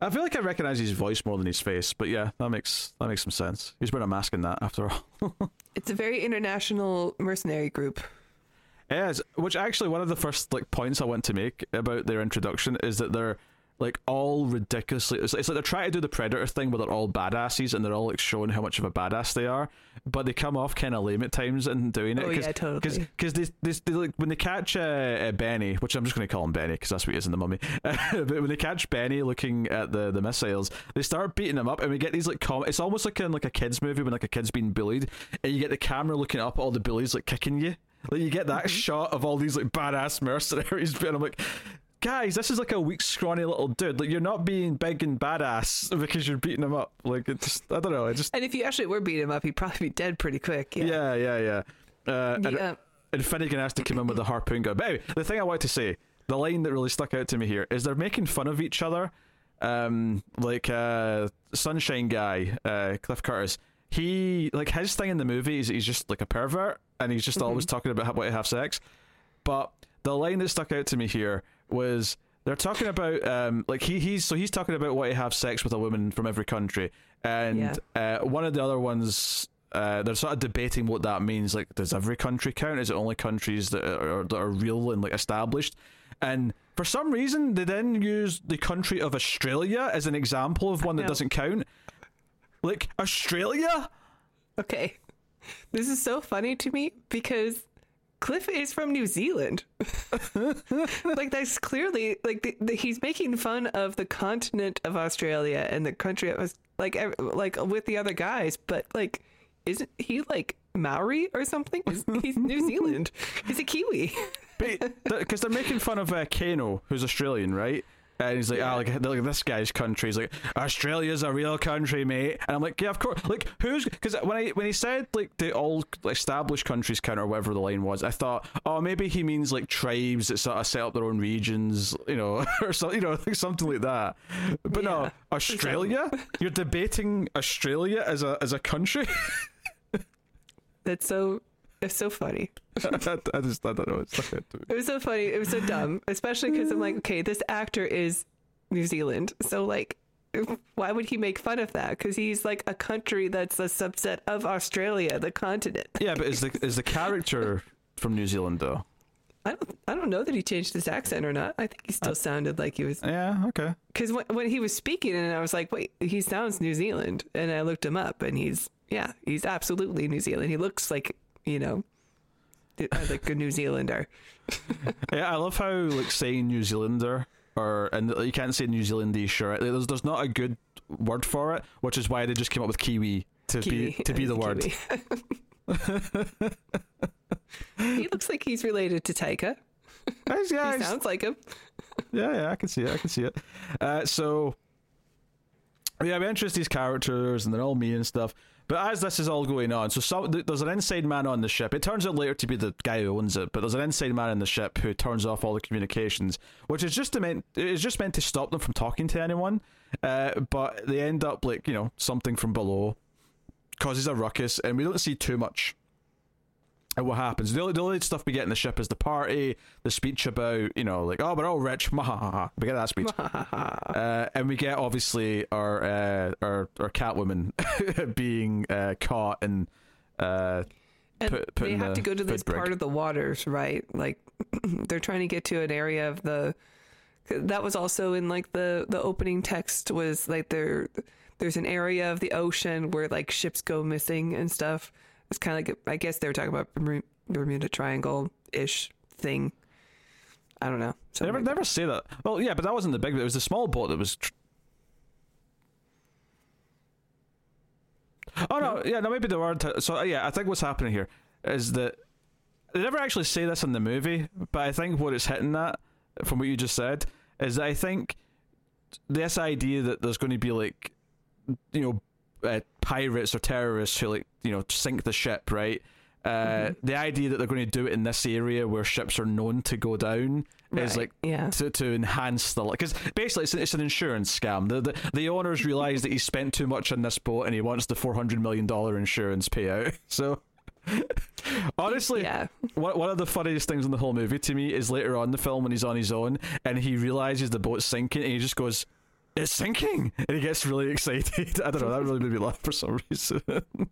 I feel like I recognize his voice more than his face. But yeah, that makes that makes some sense. He's wearing a mask in that, after all. It's a very international mercenary group. Yes, which actually one of the first like points I want to make about their introduction is that they're like all ridiculously. It's, it's like they're trying to do the Predator thing where they're all badasses and they're all like showing how much of a badass they are, but they come off kind of lame at times in doing it. Oh, yeah, totally. Because they, they, they, like when they catch uh, uh, Benny, which I'm just going to call him Benny because that's what he is in the Mummy. but when they catch Benny looking at the the missiles, they start beating him up, and we get these like com- It's almost like in like a kids movie when like a kid's being bullied, and you get the camera looking up at all the bullies like kicking you. Like you get that shot of all these like badass mercenaries, and I'm like, guys, this is like a weak, scrawny little dude. Like you're not being big and badass because you're beating him up. Like it just, I don't know. It just, And if you actually were beating him up, he'd probably be dead pretty quick. Yeah. yeah, yeah, yeah. Uh, and, Yeah. and Finnegan has to come in with a harpoon gun. But anyway, the thing I want to say, the line that really stuck out to me here is they're making fun of each other. Um, like uh, Sunshine Guy, uh, Cliff Curtis. He like his thing in the movie is he's just like a pervert, and he's just always talking about how to have sex. But the line that stuck out to me here was they're talking about um like he he's so he's talking about why to have sex with a woman from every country, and uh, one of the other ones. Uh, they're sort of debating what that means. Like, does every country count? Is it only countries that are, that are real and like established? And for some reason, they then use the country of Australia as an example of one that doesn't count. Like Australia? Okay. This is so funny to me because Cliff is from New Zealand. like that's clearly like the, the, he's making fun of the continent of Australia and the country of Aus- like ev- like with the other guys, but like isn't he like Maori or something? He's, he's New Zealand. He's a Kiwi. Because they're making fun of uh, Kano, who's Australian, right? And he's like, Yeah. oh, like, look at this guy's country. He's like, Australia's a real country, mate. And I'm like, yeah, of course. Like, who's? Because when I when he said like the all established countries count or whatever the line was, I thought, oh, maybe he means like tribes that sort of set up their own regions, you know, or something, you know, like something like that. But Yeah. no, Australia. You're debating Australia as a as a country. That's so it's so funny. I, I just I don't know. It's stuck out to me. It was so funny. It was so dumb, especially because I'm like, okay, this actor is New Zealand, so like, why would he make fun of that? Because he's like a country that's a subset of Australia, the continent. Yeah, but is the is the character from New Zealand though? I don't, I don't know that he changed his accent or not. I think he still uh, sounded like he was. Yeah. Okay. Because when, when he was speaking, and I was like, wait, he sounds New Zealand, and I looked him up, and he's yeah, he's absolutely New Zealand. He looks like you know, like a New Zealander. Yeah, I love how like saying New Zealander or and you can't say New Zealandish or there's there's not a good word for it, which is why they just came up with Kiwi to Kiwi. be to be the word. He looks like he's related to Taika. Guys, yeah, He sounds like him. yeah, yeah, I can see it. I can see it. Uh, so yeah, we introduce these characters and they're all me and stuff. But as this is all going on, so some, th- there's an inside man on the ship. It turns out later to be the guy who owns it, but there's an inside man in the ship who turns off all the communications, which is just meant it's just meant to stop them from talking to anyone. Uh, but they end up like you know something from below causes a ruckus, and we don't see too much and what happens. The only, the only stuff we get in the ship is the party, the speech about, you know, like, oh, we're all rich. We get that speech. uh, and we get, obviously, our uh, our, our Catwoman being uh, caught and. Uh, And Put- put they in have the to go to this part of the waters, right? Like they're trying to get to an area of the. That was also in like the the opening text was like there. There's an area of the ocean where like ships go missing and stuff. It's kind of like I guess they were talking about Bermu- Bermuda Triangle ish thing. I don't know. they never, like never say that. Well, yeah, but that wasn't the big. It was the small boat that was. Tr- oh, no. Yeah, no, maybe the word. So, uh, yeah, I think what's happening here is that they never actually say this in the movie, but I think what it's hitting at, from what you just said, is that I think this idea that there's going to be like, you know, uh, pirates or terrorists who like, you know, sink the ship, right? Uh, The idea that they're going to do it in this area where ships are known to go down is like yeah. to, to enhance the because basically it's, it's an insurance scam. The, the the owners realize that he spent too much on this boat and he wants the four hundred million dollar insurance payout. So honestly, Yeah. one, one of the funniest things in the whole movie to me is later on in the film when he's on his own and he realizes the boat's sinking and he just goes. It's sinking, and he gets really excited. I don't know. That really made me laugh for some reason.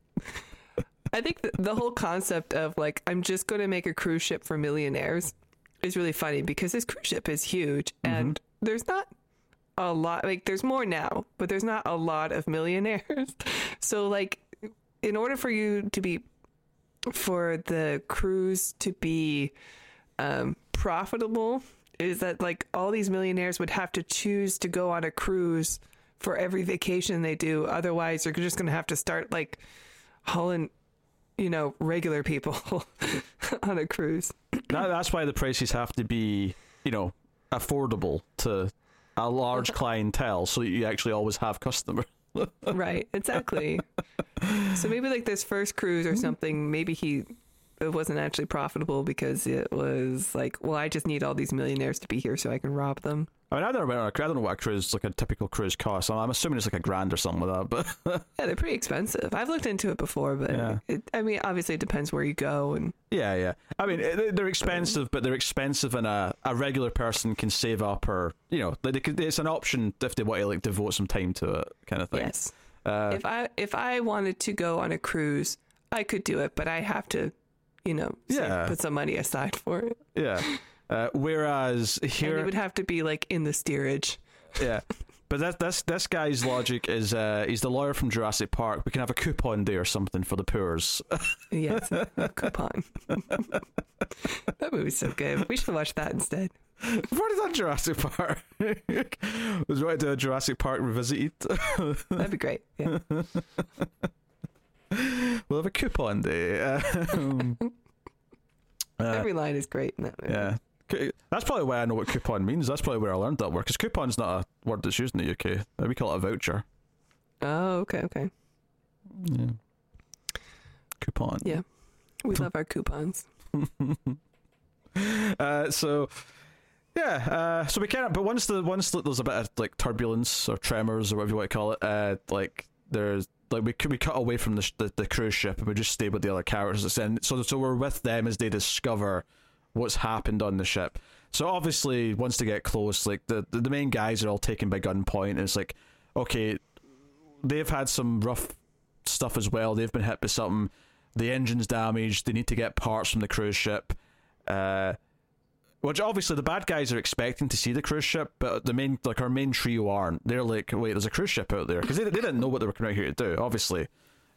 I think the, the whole concept of like I'm just going to make a cruise ship for millionaires is really funny because this cruise ship is huge and there's not a lot. Like there's more now, but there's not a lot of millionaires. So like, in order for you to be, for the cruise to be um, profitable, is that like all these millionaires would have to choose to go on a cruise for every vacation they do. Otherwise, you're just going to have to start like hauling, you know, regular people on a cruise. that, that's why the prices have to be, you know, affordable to a large clientele, so you actually always have customers. right, exactly. so maybe like this first cruise or something, maybe he it wasn't actually profitable because it was like, well, I just need all these millionaires to be here so I can rob them. I mean, I don't know. I don't know what a cruise like a typical cruise costs. I'm assuming it's like a grand or something like that. But Yeah, they're pretty expensive. I've looked into it before, but Yeah. it, I mean, obviously it depends where you go and yeah, yeah. I mean, they're expensive, but they're expensive, and a, a regular person can save up, or you know, they could, it's an option if they want to like devote some time to it, kind of thing. yes. Uh, if I if I wanted to go on a cruise, I could do it, but I have to, you know, Yeah. put some money aside for it. yeah. Uh, whereas And here, it would have to be like in the steerage. yeah. But that this this guy's logic is uh, he's the lawyer from Jurassic Park. We can have a coupon day or something for the poors. Yes, a coupon. that movie's so good. We should watch that instead. We've already done Jurassic Park. Was right to do a Jurassic Park revisited. That'd be great. Yeah. We'll have a coupon day. Um, uh, Every line is great in that movie. yeah. That's probably why I know what coupon means. That's probably where I learned that word. Because coupon's not a word that's used in the UK. We call it a voucher. Oh, okay, okay. Yeah. Coupon. Yeah. We love our coupons. Uh, so yeah, uh, so we can't. But once the once there's a bit of like turbulence or tremors or whatever you want to call it, uh, like there's like we we cut away from the, the the cruise ship and we just stay with the other characters. And so so we're with them as they discover what's happened on the ship. So obviously, once they get close, like the the, the main guys are all taken by gunpoint. And it's like, okay, they've had some rough stuff as well. They've been hit by something. The engine's damaged. They need to get parts from the cruise ship. Uh, which obviously the bad guys are expecting to see the cruise ship, but the main like our main trio aren't. They're like, wait, there's a cruise ship out there because they, they didn't know what they were coming out here to do. Obviously,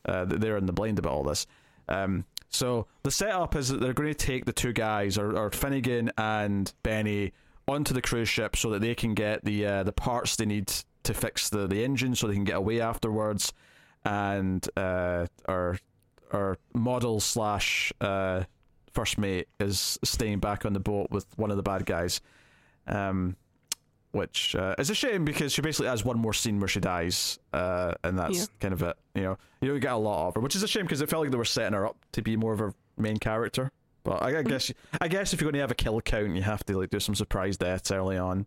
uh, they're in the blind about all this. Um, so the setup is that they're going to take the two guys, or, or Finnegan and Benny, onto the cruise ship so that they can get the uh, the parts they need to fix the, the engine, so they can get away afterwards. And uh, our our model slash uh, first mate is staying back on the boat with one of the bad guys. Um, which uh, is a shame because she basically has one more scene where she dies, uh, and that's Yeah. kind of it. You know, you don't get a lot of her, which is a shame because it felt like they were setting her up to be more of a main character. But I, I guess, I guess if you're going to have a kill count, you have to like do some surprise deaths early on.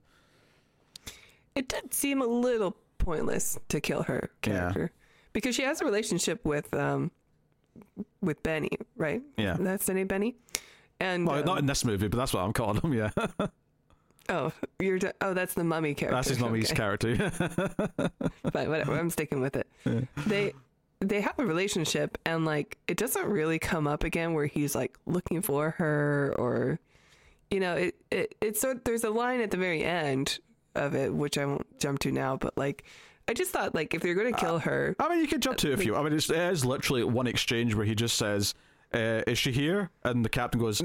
It did seem a little pointless to kill her Yeah. character because she has a relationship with um with Benny, right? Yeah. That's the name Benny. And Well, um, not in this movie, but that's what I'm calling him. Yeah, oh, you're d- oh, that's the mummy character. that's his mummy's Okay. character. Fine, whatever. I'm sticking with it. They they have a relationship, and like it doesn't really come up again where he's like looking for her, or you know, it it it's sort. There's a line at the very end of it which I won't jump to now, but like I just thought like if they're gonna kill her, I mean, you could jump to a few. I mean, it's, it is literally one exchange where he just says, uh, "Is she here?" And the captain goes,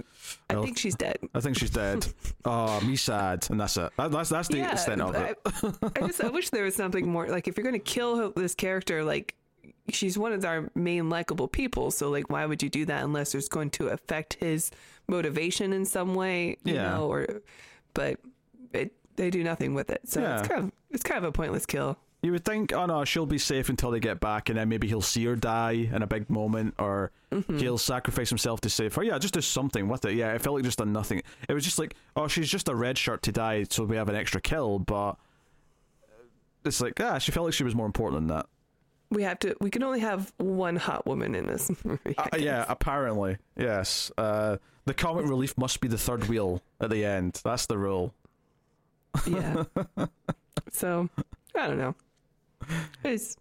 I think she's dead. I think she's dead. oh, me sad, and that's it. That, that's that's the yeah, extent of it. I, I just I wish there was something more like if you're gonna kill this character, like she's one of our main likable people. So like, why would you do that unless it's going to affect his motivation in some way? You Yeah. know, or but it they do nothing with it. So it's kind of it's kind of a pointless kill. You would think, oh no, she'll be safe until they get back, and then maybe he'll see her die in a big moment, or Mm-hmm. he'll sacrifice himself to save her. Yeah, just do something with it. Yeah, it felt like just a nothing. It was just like, oh, she's just a red shirt to die, so we have an extra kill, but it's like, ah, she felt like she was more important than that. We have to. We can only have one hot woman in this movie. Uh, yeah, apparently, yes. Uh, the comic relief must be the third wheel at the end. That's the rule. yeah. So I don't know. It's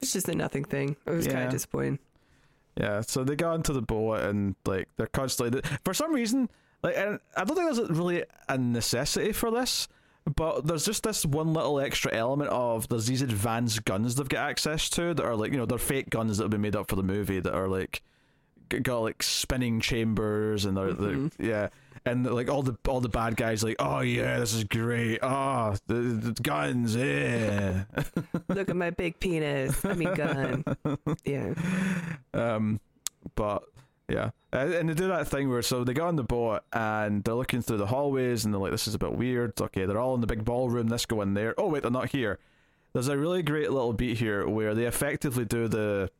it's just a nothing thing. It was kind of disappointing. Yeah, so they got into the boat and like they're constantly for some reason like and I don't think there's really a necessity for this, but there's just this one little extra element of there's these advanced guns they've got access to that are like you know they're fake guns that have been made up for the movie that are like got like spinning chambers and they're, they're mm-hmm. yeah and like all the all the bad guys like oh yeah this is great. Oh the, the guns yeah. Look at my big penis. I mean, gun. Yeah. um but yeah. And they do that thing where so they get on the boat and they're looking through the hallways and they're like this is a bit weird. Okay they're all in the big ballroom. Let's go in there. Oh wait they're not here. There's a really great little beat here where they effectively do the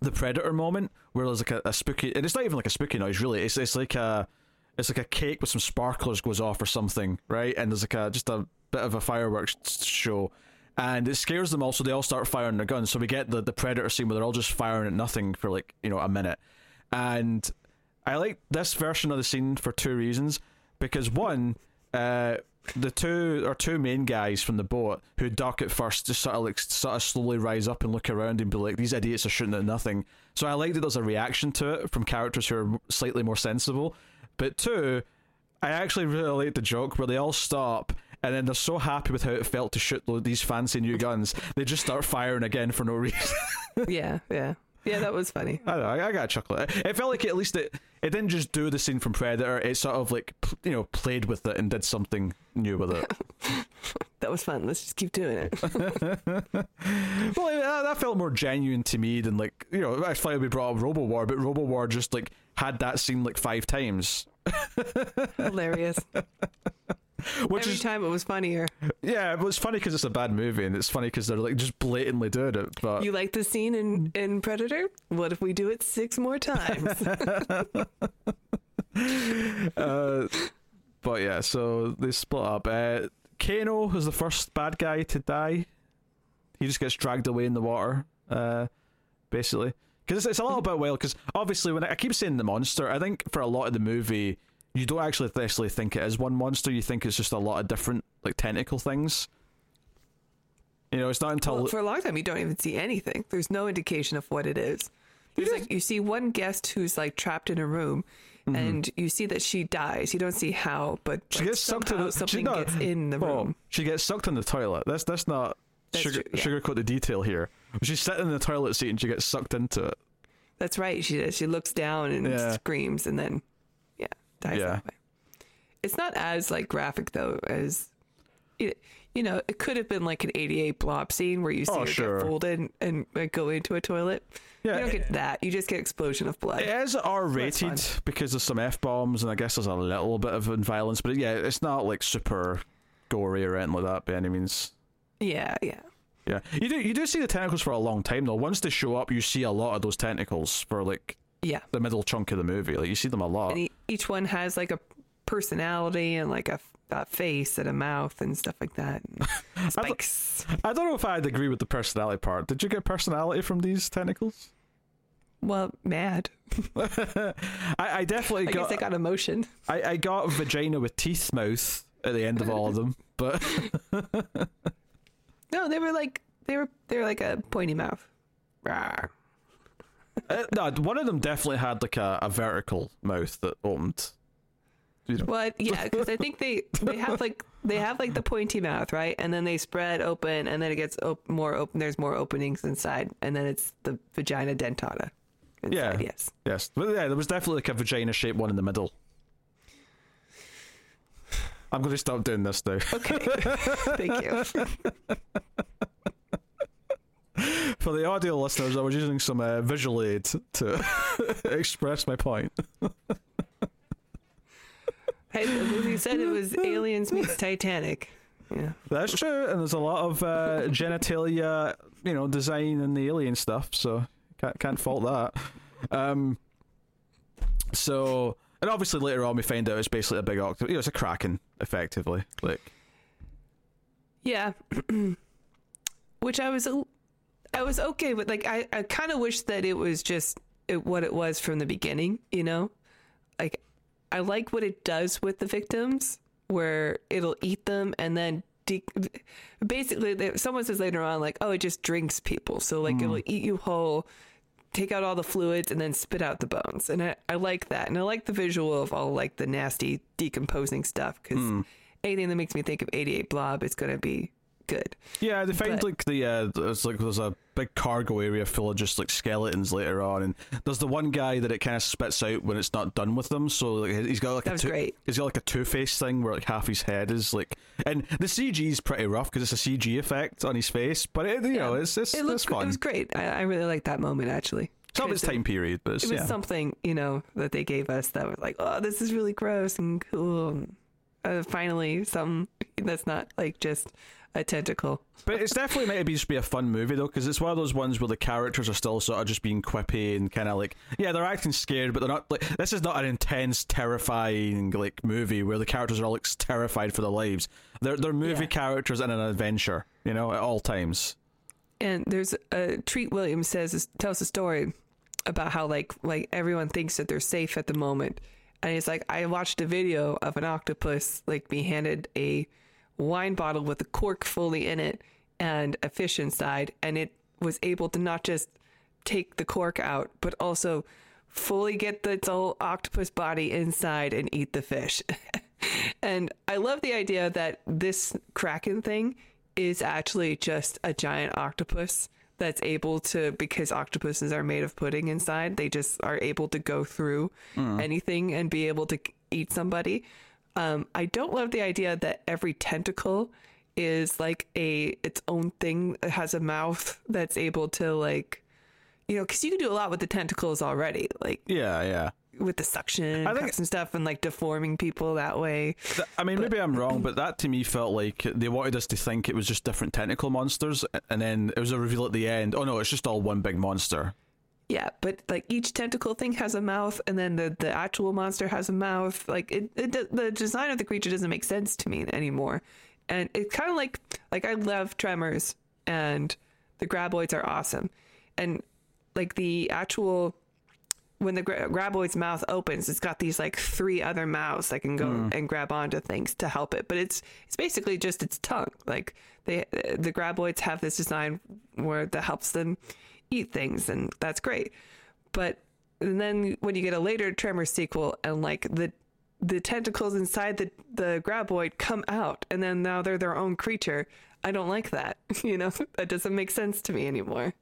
the predator moment where there's like a, a spooky and it's not even like a spooky noise really. It's it's like a it's like a cake with some sparklers goes off or something right? And there's like a just a bit of a fireworks show. And it scares them all so they all start firing their guns. So we get the the predator scene where they're all just firing at nothing for like you know a minute. And i like this version of the scene for two reasons. Because one uh the two or two main guys from the boat who duck at first just sort of like sort of slowly rise up and look around and be like these idiots are shooting at nothing. So i like that there's a reaction to it from characters who are slightly more sensible but two i actually really like the joke where they all stop and then they're so happy with how it felt to shoot these fancy new guns they just start firing again for no reason Yeah. Yeah. Yeah, that was funny. I know. I, I got a chuckle. It, it felt like at least it it didn't just do the scene from Predator. It sort of like you know played with it and did something new with it. That was fun. Let's just keep doing it. well, that, that felt more genuine to me than like you know. I thought we brought up Robo War, but Robo War just like had that scene like five times, Hilarious. which Every is time it was funnier. yeah. But it's funny because it's a bad movie, and it's funny because they're like just blatantly doing it. But You like the scene in, in Predator? What if we do it six more times? uh, but yeah, so they split up. Uh, Kano is the first bad guy to die. He just gets dragged away in the water, uh, basically. Because it's, it's a little bit wild. Because obviously, when I, I keep saying the monster, I think for a lot of the movie, you don't actually necessarily think it is one monster. You think it's just a lot of different like tentacle things. You know, it's not until well, for a long time, you don't even see anything. There's no indication of what it is. There's like you see one guest who's like trapped in a room, and you see that she dies. You don't see how, but Mm-hmm. she like, gets sucked the, something she, no, gets in the well, room. She gets sucked in the toilet. That's that's not That's sugar, true, yeah. sugarcoat the detail here. She's sitting in the toilet seat and she gets sucked into it. That's right. She does. She looks down and Yeah. screams, and then yeah, dies Yeah. that way. It's not as like graphic though as you you know. It could have been like an '88 blob scene where you see Oh, her sure. get folded and, and like, go into a toilet. Yeah, you don't get that. You just get explosion of blood. It is R rated fun. because there's some F bombs and I guess there's a little bit of violence, but yeah, it's not like super gory or anything like that by any means. Yeah, yeah. Yeah, you do you do see the tentacles for a long time though. Once they show up, you see a lot of those tentacles for like Yeah. the middle chunk of the movie. Like you see them a lot. And each one has like a personality and like a, a face and a mouth and stuff like that. Spikes. I don't know if I'd agree with the personality part. Did you get personality from these tentacles? well, mad. I, I definitely I got guess I got emotion. I, I got vagina with teeth mouth at the end of all of them, but No, they were like they were they were like a pointy mouth. Rawr. uh, no, one of them definitely had like a, a vertical mouth that opened. You know, But yeah, because I think they they have like they have like the pointy mouth, right? And then they spread open, and then it gets op- more open. There's more openings inside, and then it's the vagina dentata. Inside, Yeah. Yes. yes, but yeah, there was definitely like a vagina shaped one in the middle. I'm going to stop doing this now. Okay. Thank you. For the audio listeners, I was using some uh, visual aid to express my point. Hey, movie said it was Aliens meets Titanic. Yeah. That's true, and there's a lot of uh, genitalia, you know, design in the alien stuff, so can't can't fault that. Um, so, and obviously later on we find out it's basically a big octopus. You know, it's a kraken, effectively. Like, Yeah. Which I was I was okay with like I, I kind of wish that it was just it, what it was from the beginning, you know? Like I like what it does with the victims where it'll eat them and then de- basically someone says later on like oh it just drinks people. So like it'll mm. eat you whole take out all the fluids and then spit out the bones. And I, I like that. And I like the visual of all like the nasty decomposing stuff because hmm. anything that makes me think of 88 Blob is going to be good. Yeah, they find But- like the uh, it's like there's a big cargo area full of just like skeletons later on, and there's the one guy that it kind of spits out when it's not done with them. So like, he's got like That a was two, great. he's got like a Two Face thing where like half his head is like, and the CG is pretty rough because it's a CG effect on his face, but it, you know it's it's, It it's looked fun. it was great. I, I really like that moment actually. Some of its time period, but it's, It was yeah. something, you know, that they gave us that was like, oh, this is really gross and cool. And, uh, finally, something that's not like just a tentacle. But it's definitely meant to be just be a fun movie though, because it's one of those ones where the characters are still sort of just being quippy and kind of like, yeah, they're acting scared, but they're not like. This is not an intense, terrifying like movie where the characters are all like terrified for their lives. They're they're movie Yeah. characters in an adventure, you know, at all times. And there's a Treat Williams says tells a story about how like like everyone thinks that they're safe at the moment, and it's like I watched a video of an octopus like be handed a wine bottle with a cork fully in it and a fish inside, and it was able to not just take the cork out, but also fully get its whole octopus body inside and eat the fish. and I love the idea that this kraken thing is actually just a giant octopus that's able to because octopuses are made of pudding inside they just are able to go through mm. anything and be able to eat somebody um, i don't love the idea that every tentacle is like a its own thing It has a mouth that's able to like you know because you can do a lot with the tentacles already like Yeah, yeah. with the suction I think- and stuff and like deforming people that way Th- I mean, maybe I'm wrong, but that to me felt like they wanted us to think it was just different tentacle monsters, and then it was a reveal at the end. Oh no, it's just all one big monster. Yeah, but like each tentacle thing has a mouth, and then the, the actual monster has a mouth. Like it, it, the design of the creature doesn't make sense to me anymore, and it's kind of like like I love Tremors, and the graboids are awesome, and like the actual when the gra- graboid's mouth opens, it's got these like three other mouths that can go hmm. and grab onto things to help it. But it's it's basically just its tongue. Like they the graboids have this design where that helps them eat things, and that's great. But and then when you get a later Tremor sequel, and like the the tentacles inside the the graboid come out, and then now they're their own creature. I don't like that. You know that doesn't make sense to me anymore.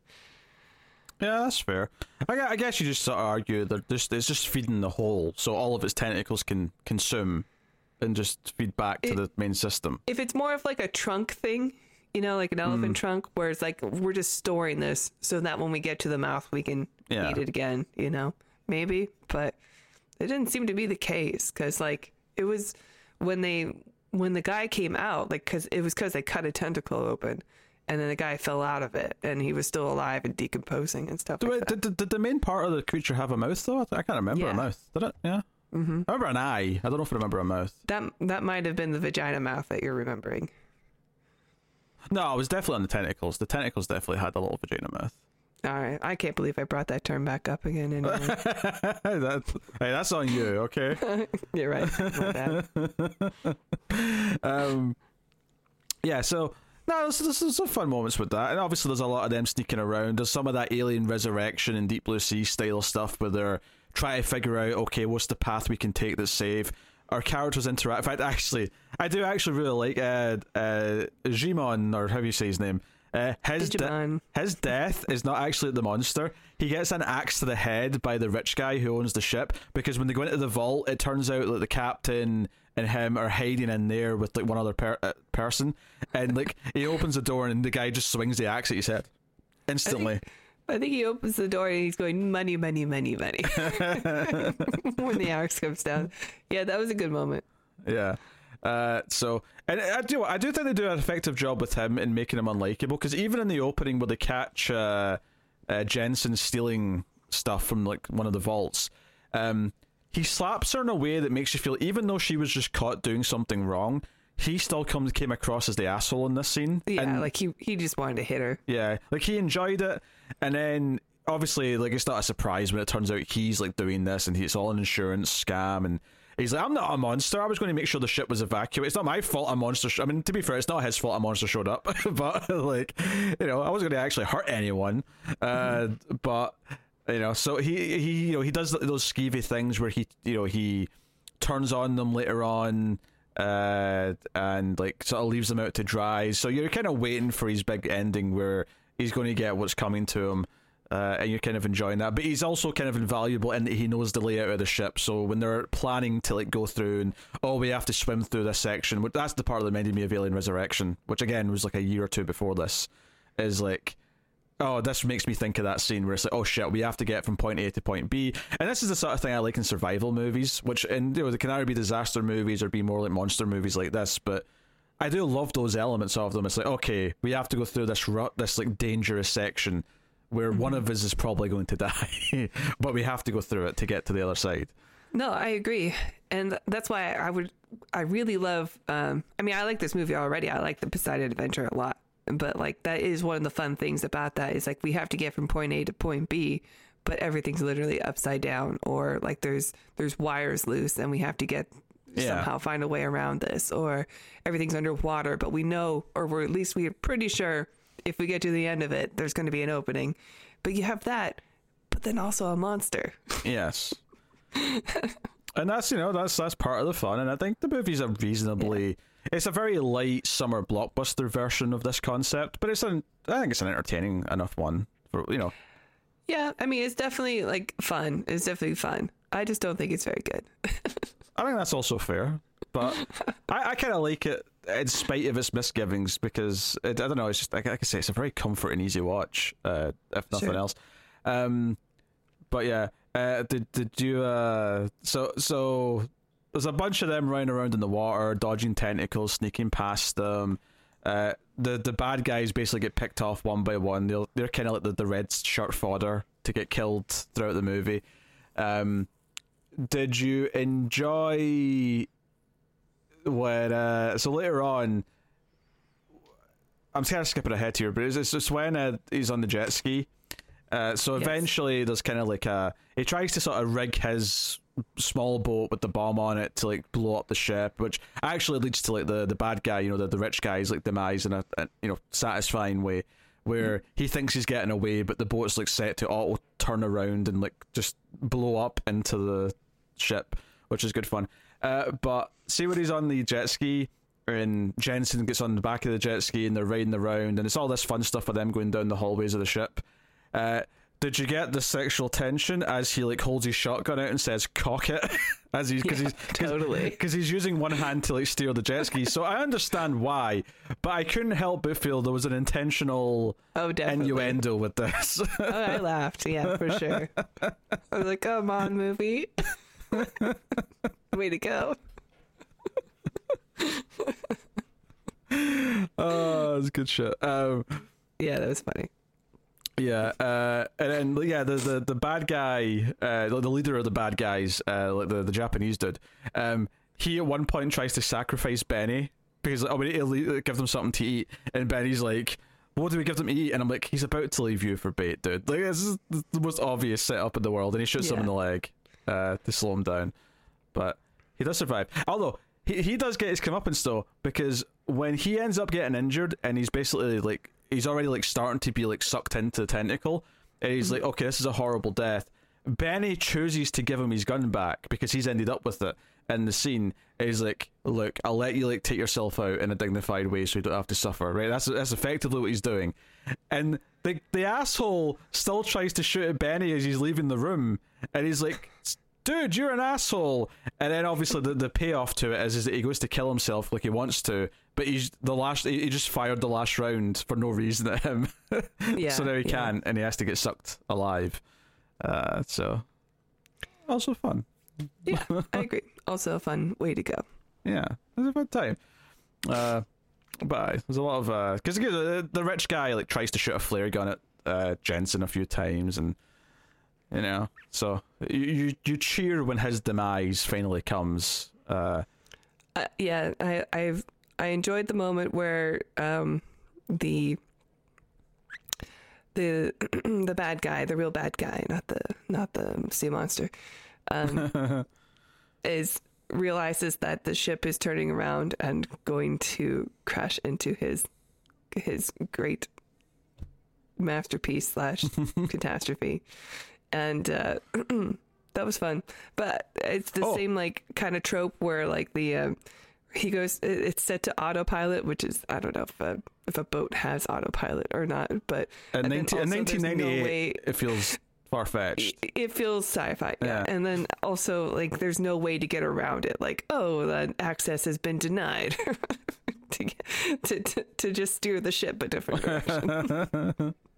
Yeah, that's fair. I, I guess you just sort of argue that this it's just feeding the whole, so all of its tentacles can consume and just feed back to It- the main system. if it's more of like a trunk thing, you know, like an elephant trunk, where it's like we're just storing this so that when we get to the mouth, we can Yeah. eat it again, you know, maybe. But it didn't seem to be the case because, like, it was when they when the guy came out, like, because it was because they cut a tentacle open. And then the guy fell out of it, and he was still alive and decomposing and stuff. Did, like that. did, did, did the main part of the creature have a mouth though? I can't remember Yeah. a mouth. Did it? Yeah. Mm-hmm. I remember an eye. I don't know if I remember a mouth. That that might have been the vagina mouth that you're remembering. No, it was definitely on the tentacles. The tentacles definitely had a little vagina mouth. All right, I can't believe I brought that term back up again. Anyway. that, hey, that's on you, okay? you're right. Um, yeah, so no, there's, there's, there's some fun moments with that, and obviously there's a lot of them sneaking around. There's some of that alien resurrection and Deep Blue Sea style stuff where they're trying to figure out, okay, what's the path we can take that's safe. Our characters interact. In fact, actually, I do actually really like uh, uh, Djimon, or how you say his name? Uh, his de- his death is not actually the monster. He gets an axe to the head by the rich guy who owns the ship because when they go into the vault, it turns out that the captain and him are hiding in there with like one other per- uh, person, and like he opens the door and the guy just swings the axe at his head instantly. I think he opens the door and he's going money, money, money, money when the axe comes down. Yeah, that was a good moment. Yeah. Uh, so, and I do, I do think they do an effective job with him in making him unlikable because even in the opening where they catch uh, uh, Jensen stealing stuff from like one of the vaults, um, he slaps her in a way that makes you feel, even though she was just caught doing something wrong, he still comes came across as the asshole in this scene. Yeah, And- like he he just wanted to hit her. yeah, like he enjoyed it, and then obviously, like it's not a surprise when it turns out he's like doing this, and it's all an insurance scam, and he's like, "I'm not a monster. I was going to make sure the ship was evacuated. It's not my fault a monster. Sh- I mean, to be fair, it's not his fault a monster showed up, but like, you know, I wasn't going to actually hurt anyone, uh, but." You know, so he he you know he does those skeevy things where he you know he turns on them later on uh, and like sort of leaves them out to dry. So you're kind of waiting for his big ending where he's going to get what's coming to him. Uh, and you're kind of enjoying that, but he's also kind of invaluable in that he knows the layout of the ship. So when they're planning to like go through and oh, we have to swim through this section, but that's the part that reminded me of Alien Resurrection, which again was like a year or two before this. Is like oh, this makes me think of that scene where it's like, oh shit, we have to get from point A to point B. And this is the sort of thing I like in survival movies, which in you know, they can either be disaster movies or be more like monster movies like this, but I do love those elements of them. It's like, okay, we have to go through this rut, this like dangerous section where mm-hmm. one of us is probably going to die, but we have to go through it to get to the other side. No, I agree, and that's why I would, I really love. Um, I mean, I like this movie already. I like the Poseidon Adventure a lot, but like that is one of the fun things about that is like we have to get from point A to point B, but everything's literally upside down, or like there's there's wires loose, and we have to get yeah. somehow find a way around this, or everything's underwater, but we know, or we're at least we're pretty sure if we get to the end of it, there's going to be an opening. But you have that, but then also a monster. Yes. and that's you know that's that's part of the fun, and I think the movie's a reasonably. Yeah. It's a very light summer blockbuster version of this concept, but it's an I think it's an entertaining enough one for you know. Yeah, I mean it's definitely like fun. It's definitely fun. I just don't think it's very good. I think that's also fair, but I, I kind of like it in spite of its misgivings, because it, I don't know. It's just like, like, I say, it's a very comforting, easy watch, uh, if nothing sure. else. Um, but yeah, uh, did did you? Uh, so so there's a bunch of them running around in the water, dodging tentacles, sneaking past them. Uh, the the bad guys basically get picked off one by one. They're they're kind of like the, the red shirt fodder to get killed throughout the movie. Um, did you enjoy when uh, so later on, I'm kind of skipping ahead here, but it's, just when uh, he's on the jet ski. Uh, so yes. eventually, there's kind of like a he tries to sort of rig his small boat with the bomb on it to like blow up the ship, which actually leads to like the the bad guy, you know, the, the rich guy's like demise in a, a you know satisfying way, where he thinks he's getting away, but the boat's like set to auto turn around and like just blow up into the ship, which is good fun. Uh, but see when he's on the jet ski and Jensen gets on the back of the jet ski and they're riding around and it's all this fun stuff of them going down the hallways of the ship. Uh, did you get the sexual tension as he like holds his shotgun out and says "cock it" as he's because yeah, he's totally because he's using one hand to like steer the jet ski. So I understand why, but I couldn't help but feel there was an intentional oh innuendo with this. oh, I laughed. Yeah, for sure. I was like, "Come on, movie." Way to go. oh, that's good shit. Um, yeah, that was funny. Yeah, uh, and then yeah, the the, the bad guy, uh, the leader of the bad guys, uh, like the the Japanese dude, um, he at one point tries to sacrifice Benny because like, oh, we need to give them something to eat, and Benny's like, "What do we give them to eat?" And I'm like, "He's about to leave you for bait, dude. Like this is the most obvious setup in the world," and he shoots yeah. him in the leg uh, to slow him down, but he does survive. Although he he does get his comeuppance though, because when he ends up getting injured and he's basically like he's already like starting to be like sucked into the tentacle, and he's like, okay, this is a horrible death. Benny chooses to give him his gun back because he's ended up with it in the scene. He's like, look, I'll let you like take yourself out in a dignified way so you don't have to suffer. Right? That's that's effectively what he's doing, and the the asshole still tries to shoot at Benny as he's leaving the room, and he's like, dude, you're an asshole. And then obviously the, the payoff to it is, is that he goes to kill himself like he wants to, but he's the last. He just fired the last round for no reason at him. yeah. So now he yeah. can, and he has to get sucked alive. Uh, so also fun. Yeah, I agree. Also a fun way to go. Yeah, it was a fun time. Uh, but there's a lot of because uh, the, the rich guy like tries to shoot a flare gun at uh, Jensen a few times and you know. So you you cheer when his demise finally comes. Uh, uh, yeah, I I've I enjoyed the moment where um, the the the bad guy, the real bad guy, not the not the sea monster, um, is realizes that the ship is turning around and going to crash into his his great masterpiece slash catastrophe and uh, that was fun. But it's the oh. same like kind of trope where like the uh, he goes. It's set to autopilot, which is I don't know if a if a boat has autopilot or not, but In, and 19, also there's no 1998, way- it feels far fetched. it- feels sci-fi. Yeah. Yeah. and then also like there's no way to get around it. Like oh, the access has been denied. to, to, to to just steer the ship a different direction.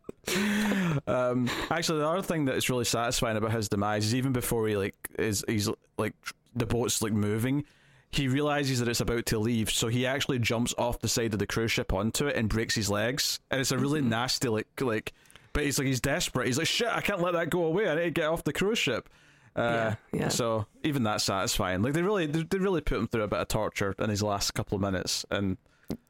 um, actually, the other thing that's really satisfying about his demise is even before he like is he's like the boat's like moving, he realizes that it's about to leave, so he actually jumps off the side of the cruise ship onto it and breaks his legs, and it's a really nasty like like. But he's like he's desperate. He's like shit. I can't let that go away. I need to get off the cruise ship. Uh, Yeah, yeah. So even that's satisfying. Like they really they, they really put him through a bit of torture in his last couple of minutes, and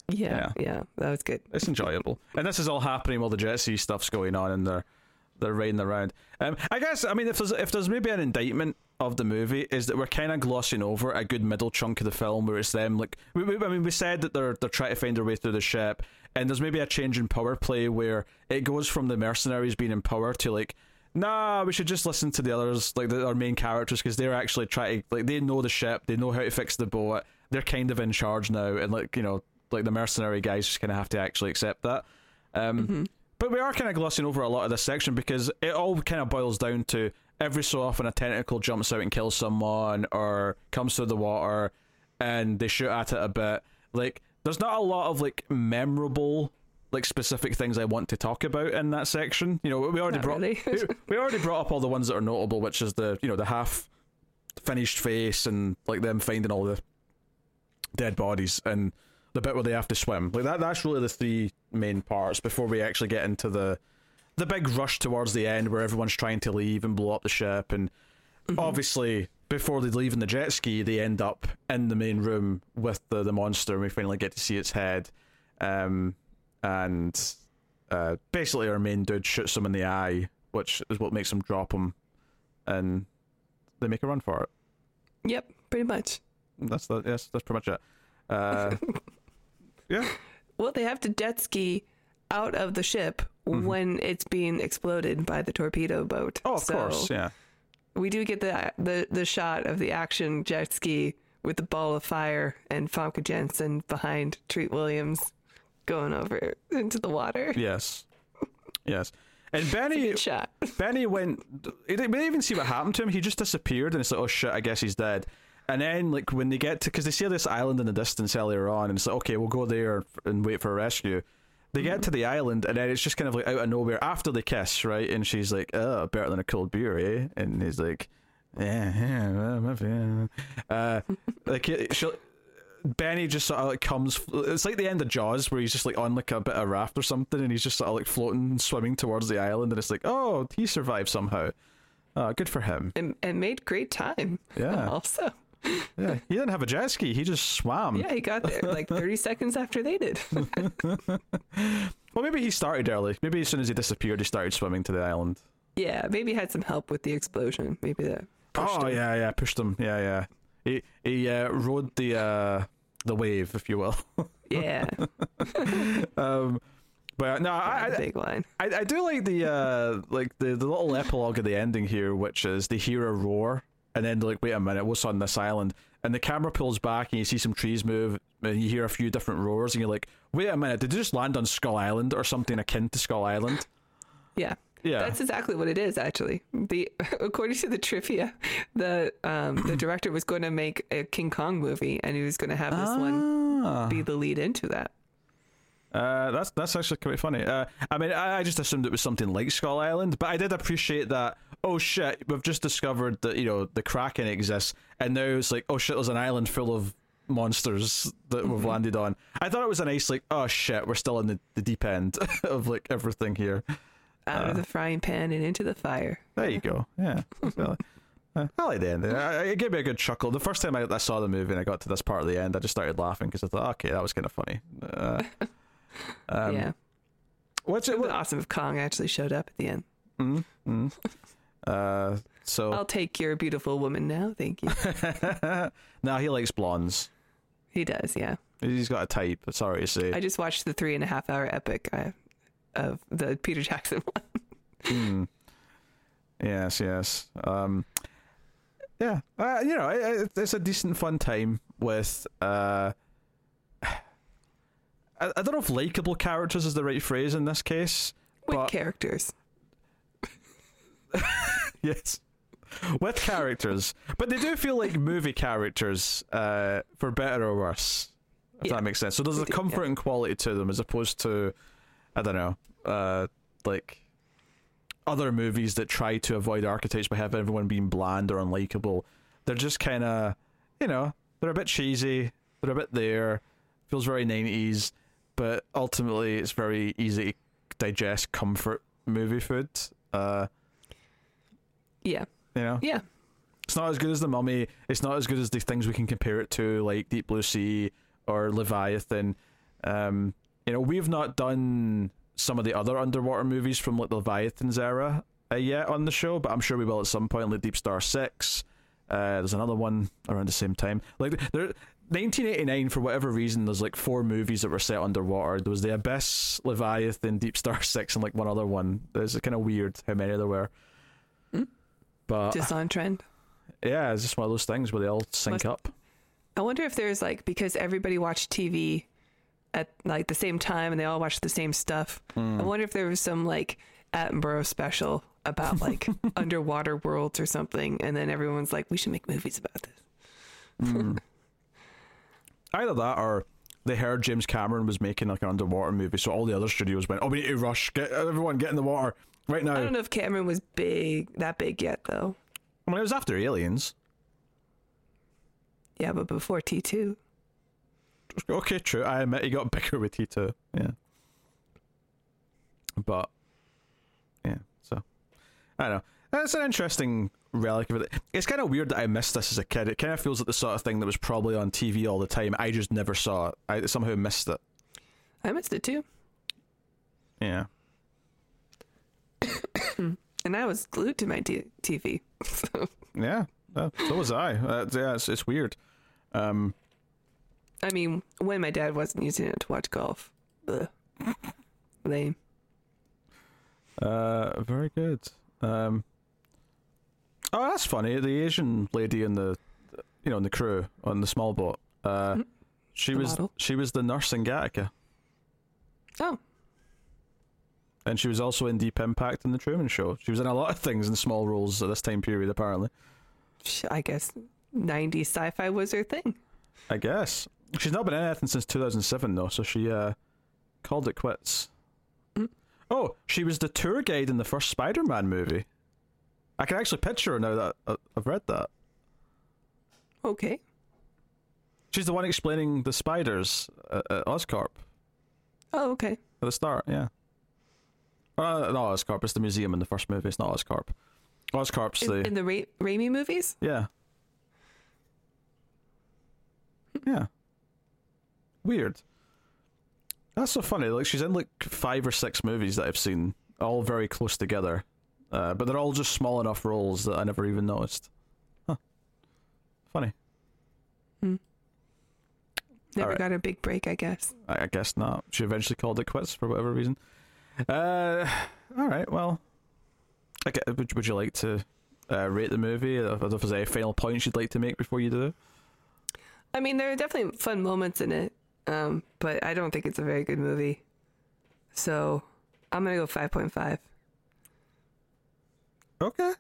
yeah, yeah, that was good. it's enjoyable. and this is all happening while the jet ski stuff's going on and they're they're riding around. Um, I guess I mean if there's if there's maybe an indictment of the movie is that we're kind of glossing over a good middle chunk of the film where it's them like we, we, I mean we said that they're they're trying to find their way through the ship and there's maybe a change in power play where it goes from the mercenaries being in power to like nah we should just listen to the others like the, our main characters because they're actually trying to like they know the ship they know how to fix the boat they're kind of in charge now and like you know like the mercenary guys just kind of have to actually accept that um but we are kind of glossing over a lot of this section because it all kind of boils down to every so often a tentacle jumps out and kills someone or comes through the water and they shoot at it a bit. Like, there's not a lot of like memorable, like specific things I want to talk about in that section. You know, we already Not brought really. we, we already brought up all the ones that are notable, which is the you know the half finished face and like them finding all the dead bodies and the bit where they have to swim. Like that that's really the three main parts before we actually get into the the big rush towards the end where everyone's trying to leave and blow up the ship and obviously before they leave in the jet ski they end up in the main room with the, the monster and we finally get to see its head. Um and uh basically our main dude shoots him in the eye, which is what makes him drop him and they make a run for it. Yep, pretty much. That's the yes, that's pretty much it. Uh, yeah, Well, they have to jet ski out of the ship mm-hmm. when it's being exploded by the torpedo boat. oh, of So course, yeah. We do get the the the shot of the action jet ski with the ball of fire and Famke Janssen behind Treat Williams going over into the water. Yes, yes. And Benny. Benny went. Didn't we didn't even see what happened to him. He just disappeared, and it's like, oh shit, I guess he's dead. And then, like when they get to, because they see this island in the distance earlier on, and it's like, okay, we'll go there and wait for a rescue. They get to the island, and then it's just kind of like out of nowhere after the kiss, right? And she's like, "Oh, better than a cold beer, eh?" And he's like, "Yeah, yeah, maybe." yeah." Uh, like she Benny just sort of like comes. It's like the end of Jaws, where he's just like on like a bit of raft or something, and he's just sort of like floating, swimming towards the island, and it's like, oh, he survived somehow. Oh, good for him. And, and made great time. Yeah. Also. Yeah, he didn't have a jet ski; he just swam. Yeah, he got there like 30 seconds after they did. Well, maybe he started early. Maybe as soon as he disappeared, he started swimming to the island. Yeah, maybe he had some help with the explosion. Maybe that. pushed oh him. yeah, yeah, pushed him. Yeah, yeah. He he uh, rode the uh, the wave, if you will. Yeah, um, but no, I, the I, big line. I I do like the uh like the, the little epilogue of the ending here, which is they hear a roar and then they're like, wait a minute, what's on this island? And the camera pulls back and you see some trees move and you hear a few different roars and you're like, wait a minute, did they just land on Skull Island or something akin to Skull Island? Yeah. Yeah. That's exactly what it is, actually. The according to the trivia, the um, the director was going to make a King Kong movie, and he was going to have this one Ah. be the lead into that. Uh, that's that's actually quite funny. Uh, I mean, I, I just assumed it was something like Skull Island, but I did appreciate that. Oh shit, we've just discovered that you know the Kraken exists, and now it's like, oh shit, there's an island full of monsters that we've landed on. I thought it was a nice like, oh shit, we're still in the, the deep end of like everything here. Out Uh. of the frying pan and into the fire. There you go. Yeah. Uh, I like the end. I- It gave me a good chuckle. The first time I, I saw the movie and I got to this part of the end, I just started laughing because I thought, okay, that was kind of funny. Uh, um, yeah, What's it it? would be awesome if Kong actually showed up at the end. Mm, mm. Uh, so I'll take your beautiful woman now, thank you. now he likes blondes. He does, yeah. He's got a type. Sorry to say. I just watched the three and a half hour epic uh, of the Peter Jackson one. Hmm. Yes, yes. Um, yeah, uh, you know, it, it- it's a decent, fun time with uh I don't know if likable characters is the right phrase in this case. With but characters. yes. With characters. But they do feel like movie characters, uh, for better or worse. If Yeah. that makes sense. So there's a do, yeah. comforting quality to them as opposed to I don't know, uh like other movies that try to avoid archetypes by having everyone being bland or unlikable. They're just kinda you know, they're a bit cheesy, they're a bit there, feels very nineties, but ultimately it's very easy to digest comfort movie food. Uh Yeah. you know? Yeah. It's not as good as The Mummy. It's not as good as the things we can compare it to, like Deep Blue Sea or Leviathan. Um, you know, we've not done some of the other underwater movies from like Leviathan's era uh, yet on the show, but I'm sure we will at some point, like Deep Star Six. Uh, there's another one around the same time. Like there, 1989, for whatever reason, there's like four movies that were set underwater. There was The Abyss, Leviathan, Deep Star Six, and like one other one. It's kind of weird how many there were. Hmm. But Just on trend. yeah, it's just one of those things where they all sync Must- up. I wonder if there's like because everybody watched TV at like the same time and they all watched the same stuff. Hmm. I wonder if there was some like Attenborough special about like underwater worlds or something, and then everyone's like, "We should make movies about this." Hmm. Either that or they heard James Cameron was making like an underwater movie, so all the other studios went, "Oh, we need to rush! Get everyone get in the water right now!" I don't know if Cameron was big that big yet though. I mean, it was after Aliens. Yeah, but before T two. Okay, true. I admit he got bigger with T two. Yeah, but yeah. So I don't know. That's an interesting relic of it. It's kind of weird that I missed this as a kid. It kind of feels like the sort of thing that was probably on TV all the time. I just never saw it. I somehow missed it. I missed it too, Yeah. and I was glued to my t- TV. So, Yeah, uh, so was I. Uh, yeah, it's, it's weird. Um, I mean, when my dad wasn't using it to watch golf. Ugh. Lame. uh, very good. Um, oh, that's funny. The Asian lady in the, you know, in the crew on the small boat. Uh, she The was model. she was the nurse in Gattaca, Oh, and she was also in Deep Impact and the Truman Show. She was in a lot of things in small roles at this time period. Apparently, I guess 90s sci-fi was her thing. I guess she's not been in anything since 2007 though, so she uh, called it quits. Mm. Oh, she was the tour guide in the first Spider-Man movie. I can actually picture her now that I've read that. Okay. She's the one explaining the spiders at, at Oscorp Oh, okay. at the start. Yeah. Uh, not Oscorp. It's the museum in the first movie. It's not Oscorp. Oscorp's In, the in the Ra- Raimi movies? yeah. Yeah. Weird. That's so funny. Like she's in like five or six movies that I've seen, all very close together, uh, but they're all just small enough roles that I never even noticed. Huh. Funny. Never Alright. got a big break, I guess. I I guess not. She eventually called it quits for whatever reason. Uh, all right. Well, okay. Would, would you like to uh, rate the movie? I don't know if there's any final points you'd like to make before you do, I mean, there are definitely fun moments in it, um, but I don't think it's a very good movie. So I'm gonna go 5.5. okay.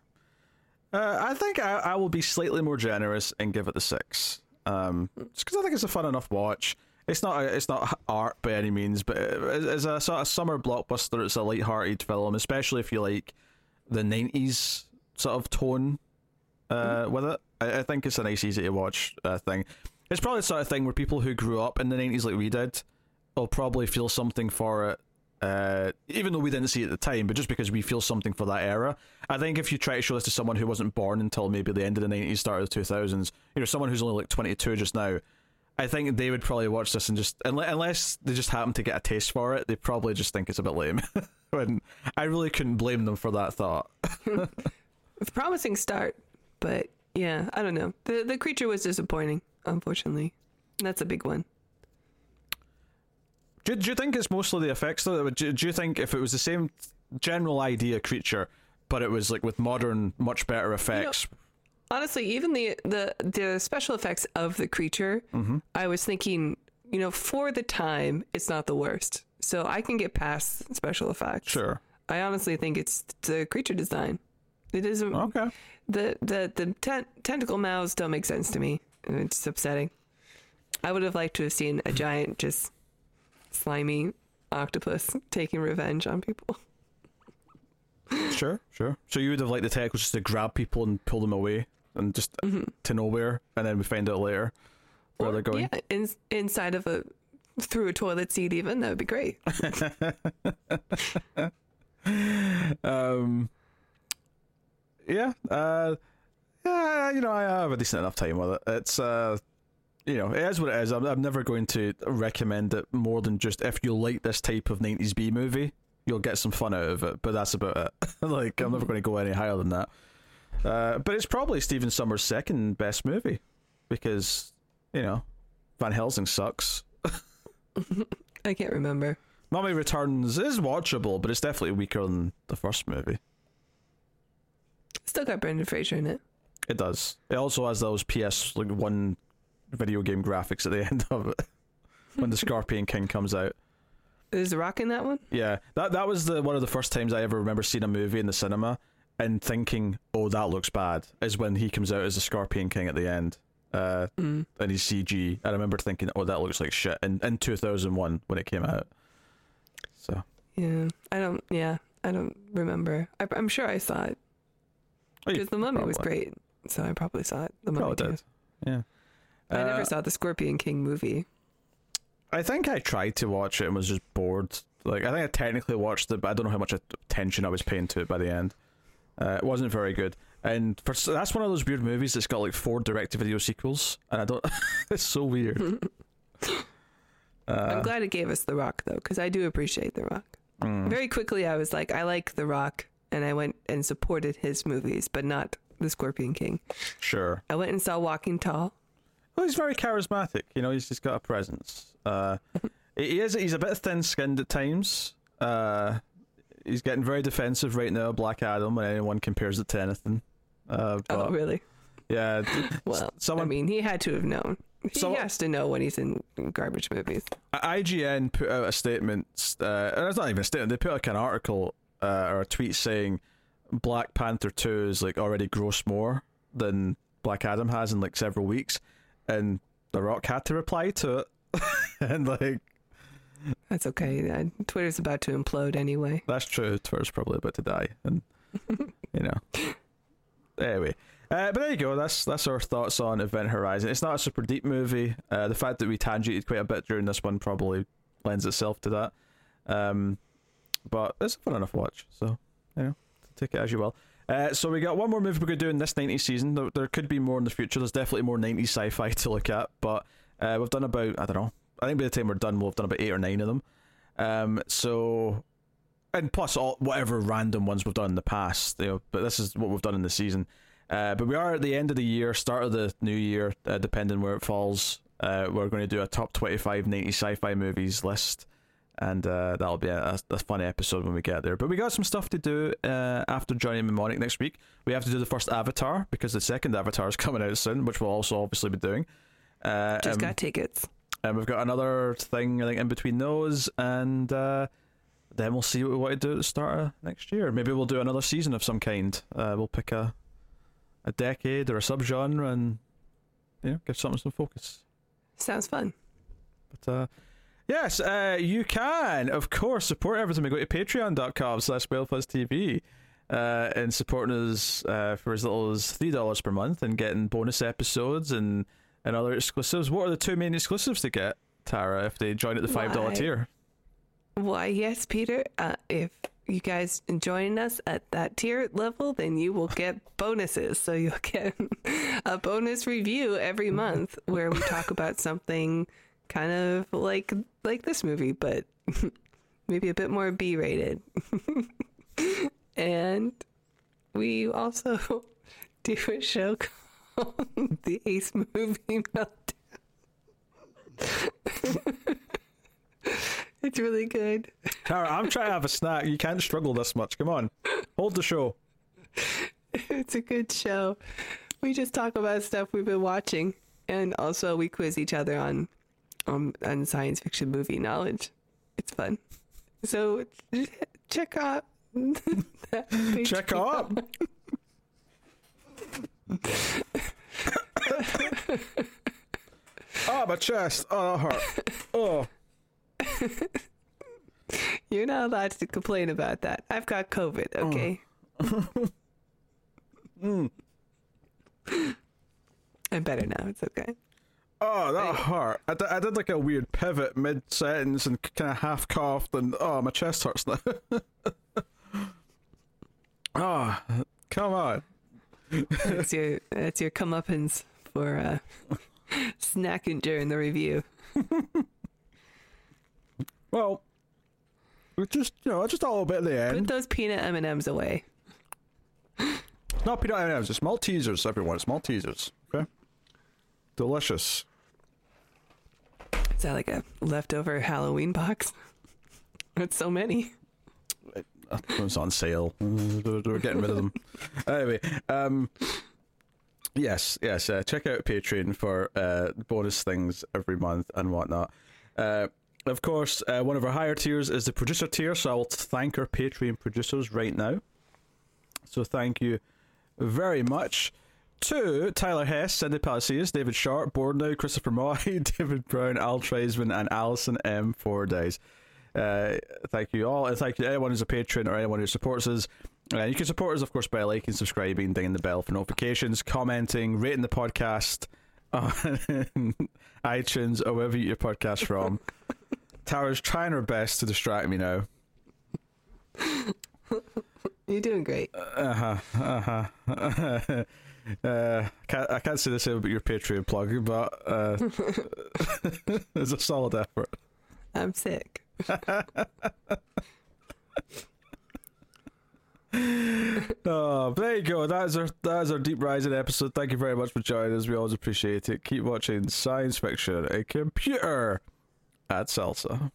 Uh, I think I, I will be slightly more generous and give it the six. Um, just because I think it's a fun enough watch. It's not a, it's not art by any means, but as a sort of summer blockbuster. It's a light-hearted film, especially if you like the '90s sort of tone uh, with it. I, I think it's a nice, easy to watch uh, thing. It's probably the sort of thing where people who grew up in the '90s like we did will probably feel something for it. Uh, even though we didn't see it at the time, but just because we feel something for that era, I think if you try to show this to someone who wasn't born until maybe the end of the '90s, start of the 2000s, you know, someone who's only like 22 just now, I think they would probably watch this and just unless they just happen to get a taste for it, they probably just think it's a bit lame. and I really couldn't blame them for that thought. It's a promising start, but yeah, I don't know. The the creature was disappointing, unfortunately. That's a big one. Do, do you think it's mostly the effects though? Do, do you think if it was the same general idea creature, but it was like with modern, much better effects? honestly, even the the the special effects of the creature, Mm-hmm. I was thinking, you know, for the time, it's not the worst. So I can get past special effects. Sure. I honestly think it's the creature design. It isn't Okay. the the the ten- tentacle mouths don't make sense to me. It's upsetting. I would have liked to have seen a giant, just slimy octopus taking revenge on people. Sure, sure. So you would have liked the tech was just to grab people and pull them away and just to nowhere, and then we find out later where Or, they're going. Yeah, in, inside of a through a toilet seat, even that would be great. Um, yeah, uh, yeah, you know, I have a decent enough time with it. It's, uh, you know, it is what it is. I'm, I'm never going to recommend it more than just if you like this type of 90s B movie, you'll get some fun out of it, but that's about it. like, I'm never going to go any higher than that. Uh, but it's probably Stephen Sommers' second best movie because, you know, Van Helsing sucks. I can't remember. Mummy Returns is watchable, but it's definitely weaker than the first movie. Still got Brendan Fraser in it. It does. It also has those PS like one video game graphics at the end of it when the Scorpion King comes out. Is The Rock in that one? Yeah, that that was the one of the first times I ever remember seeing a movie in the cinema and thinking, "Oh, that looks bad." Is when he comes out as the Scorpion King at the end, uh, Mm. and he's CG. I remember thinking, "Oh, that looks like shit." In in two thousand one when it came out. So Yeah, I don't. Yeah, I don't remember. I, I'm sure I saw it Oh, because the Mummy was great, so I probably saw it. The Mummy Probably did. Yeah. I Uh, never saw the Scorpion King movie. I think I tried to watch it and was just bored. Like I think I technically watched it, but I don't know how much attention I was paying to it by the end. Uh, it wasn't very good, and for that's one of those weird movies that's got like four direct-to-video sequels, and I don't. it's so weird. Uh, I'm glad it gave us The Rock though, because I do appreciate The Rock. mm, Very quickly, I was like, I like The Rock, and I went and supported his movies, but not the Scorpion King. sure. I went and saw Walking Tall. Well, he's very charismatic. You know, he's just got a presence. Uh, he is. He's a bit thin-skinned at times. Uh, he's getting very defensive right now. Black Adam, when anyone compares it to anything. Uh, oh, really? yeah, Well, someone I mean, he had to have known. He So- has to know when he's in garbage movies. IGN put out a statement, uh, it's not even a statement. They put like an article uh, or a tweet saying Black Panther Two is like already grossed more than Black Adam has in like several weeks, and The Rock had to reply to it, and like That's okay. Uh, Twitter's about to implode anyway. that's true. Twitter's probably about to die, and you know. Anyway, uh, but there you go. That's that's our thoughts on Event Horizon. It's not a super deep movie. Uh, the fact that we tangented quite a bit during this one probably lends itself to that. Um, but it's a fun enough watch. So you know, take it as you will. Uh, so we got one more movie going to do in this 90s season. There, there could be more in the future. There's definitely more 90s sci-fi to look at, but uh, we've done about I don't know. I think by the time we're done, we'll have done about eight or nine of them. Um, so and plus all whatever random ones we've done in the past, you know. But this is what we've done in the season. Uh, but we are at the end of the year, start of the new year, uh, depending where it falls. Uh, we're going to do a top 25 90 sci-fi movies list, and uh, that'll be a, a fun episode when we get there. But we got some stuff to do uh, after Johnny Mnemonic next week. We have to do the first Avatar because the second Avatar is coming out soon, which we'll also obviously be doing. Uh, Just um, got tickets. and we've got another thing I think in between those, and uh, then we'll see what we want to do at the start of next year. Maybe we'll do another season of some kind. Uh, we'll pick a a decade or a subgenre and you know give something some focus. Sounds fun. But uh, yes, uh, you can of course support everything. We go to patreon.com slash TV. Uh, and supporting us uh, for as little as three dollars per month and getting bonus episodes and, and other exclusives. What are the two main exclusives to get, Tara, if they join at the five dollar Why? tier? Why, yes, Peter. Uh, if you guys join us at that tier level, then you will get bonuses. So you'll get a bonus review every month where we talk about something kind of like like this movie, but maybe a bit more B rated. and we also do a show called the Ace Movie Meltdown. it's really good. Tara, I'm trying to have a snack. You can't struggle this much. Come on, hold the show. It's a good show. we just talk about stuff we've been watching, and also we quiz each other on um on science fiction movie knowledge. It's fun. So check out Check out. oh, ah, my chest. Oh, that hurt. Oh. You're not allowed to complain about that. I've got COVID, mm. okay? Mm. I'm better now. It's okay. Oh, that hurt. I did, I did like a weird pivot mid sentence and kind of half coughed, and oh, my chest hurts now. oh, come on. That's your that's your comeuppance for uh, snacking during the review. Well, we just you know, just a little bit at the end. Put those peanut M and M's away. Not peanut M&Ms, it's Maltesers, everyone. It's Maltesers. Okay, delicious. Is that like a leftover Halloween box? That's so many. It was on sale. Uh, We're getting rid of them. anyway, um, yes, yes. Uh, check out Patreon for uh, bonus things every month and whatnot. Uh, of course, uh, one of our higher tiers is the producer tier, so I will thank our Patreon producers right now. So thank you very much to Tyler Hess, Cindy Palacios, David Sharp, Bordnow, Christopher Moy, David Brown, Al Tradesman, and Alison M. Four Days. Uh, thank you all, and thank you to anyone who's a patron or anyone who supports us. Uh, you can support us, of course, by liking, subscribing, dinging the bell for notifications, commenting, rating the podcast on iTunes or wherever you get your podcast from. Tara's trying her best to distract me now. You're doing great. Uh huh. Uh huh. Uh, can't, I can't say the same about your Patreon plug, but uh, it's a solid effort. I'm sick. Oh, there you go. That is our that is our deep rising episode. Thank you very much for joining us. We always appreciate it. Keep watching science fiction, a computer at Salsa.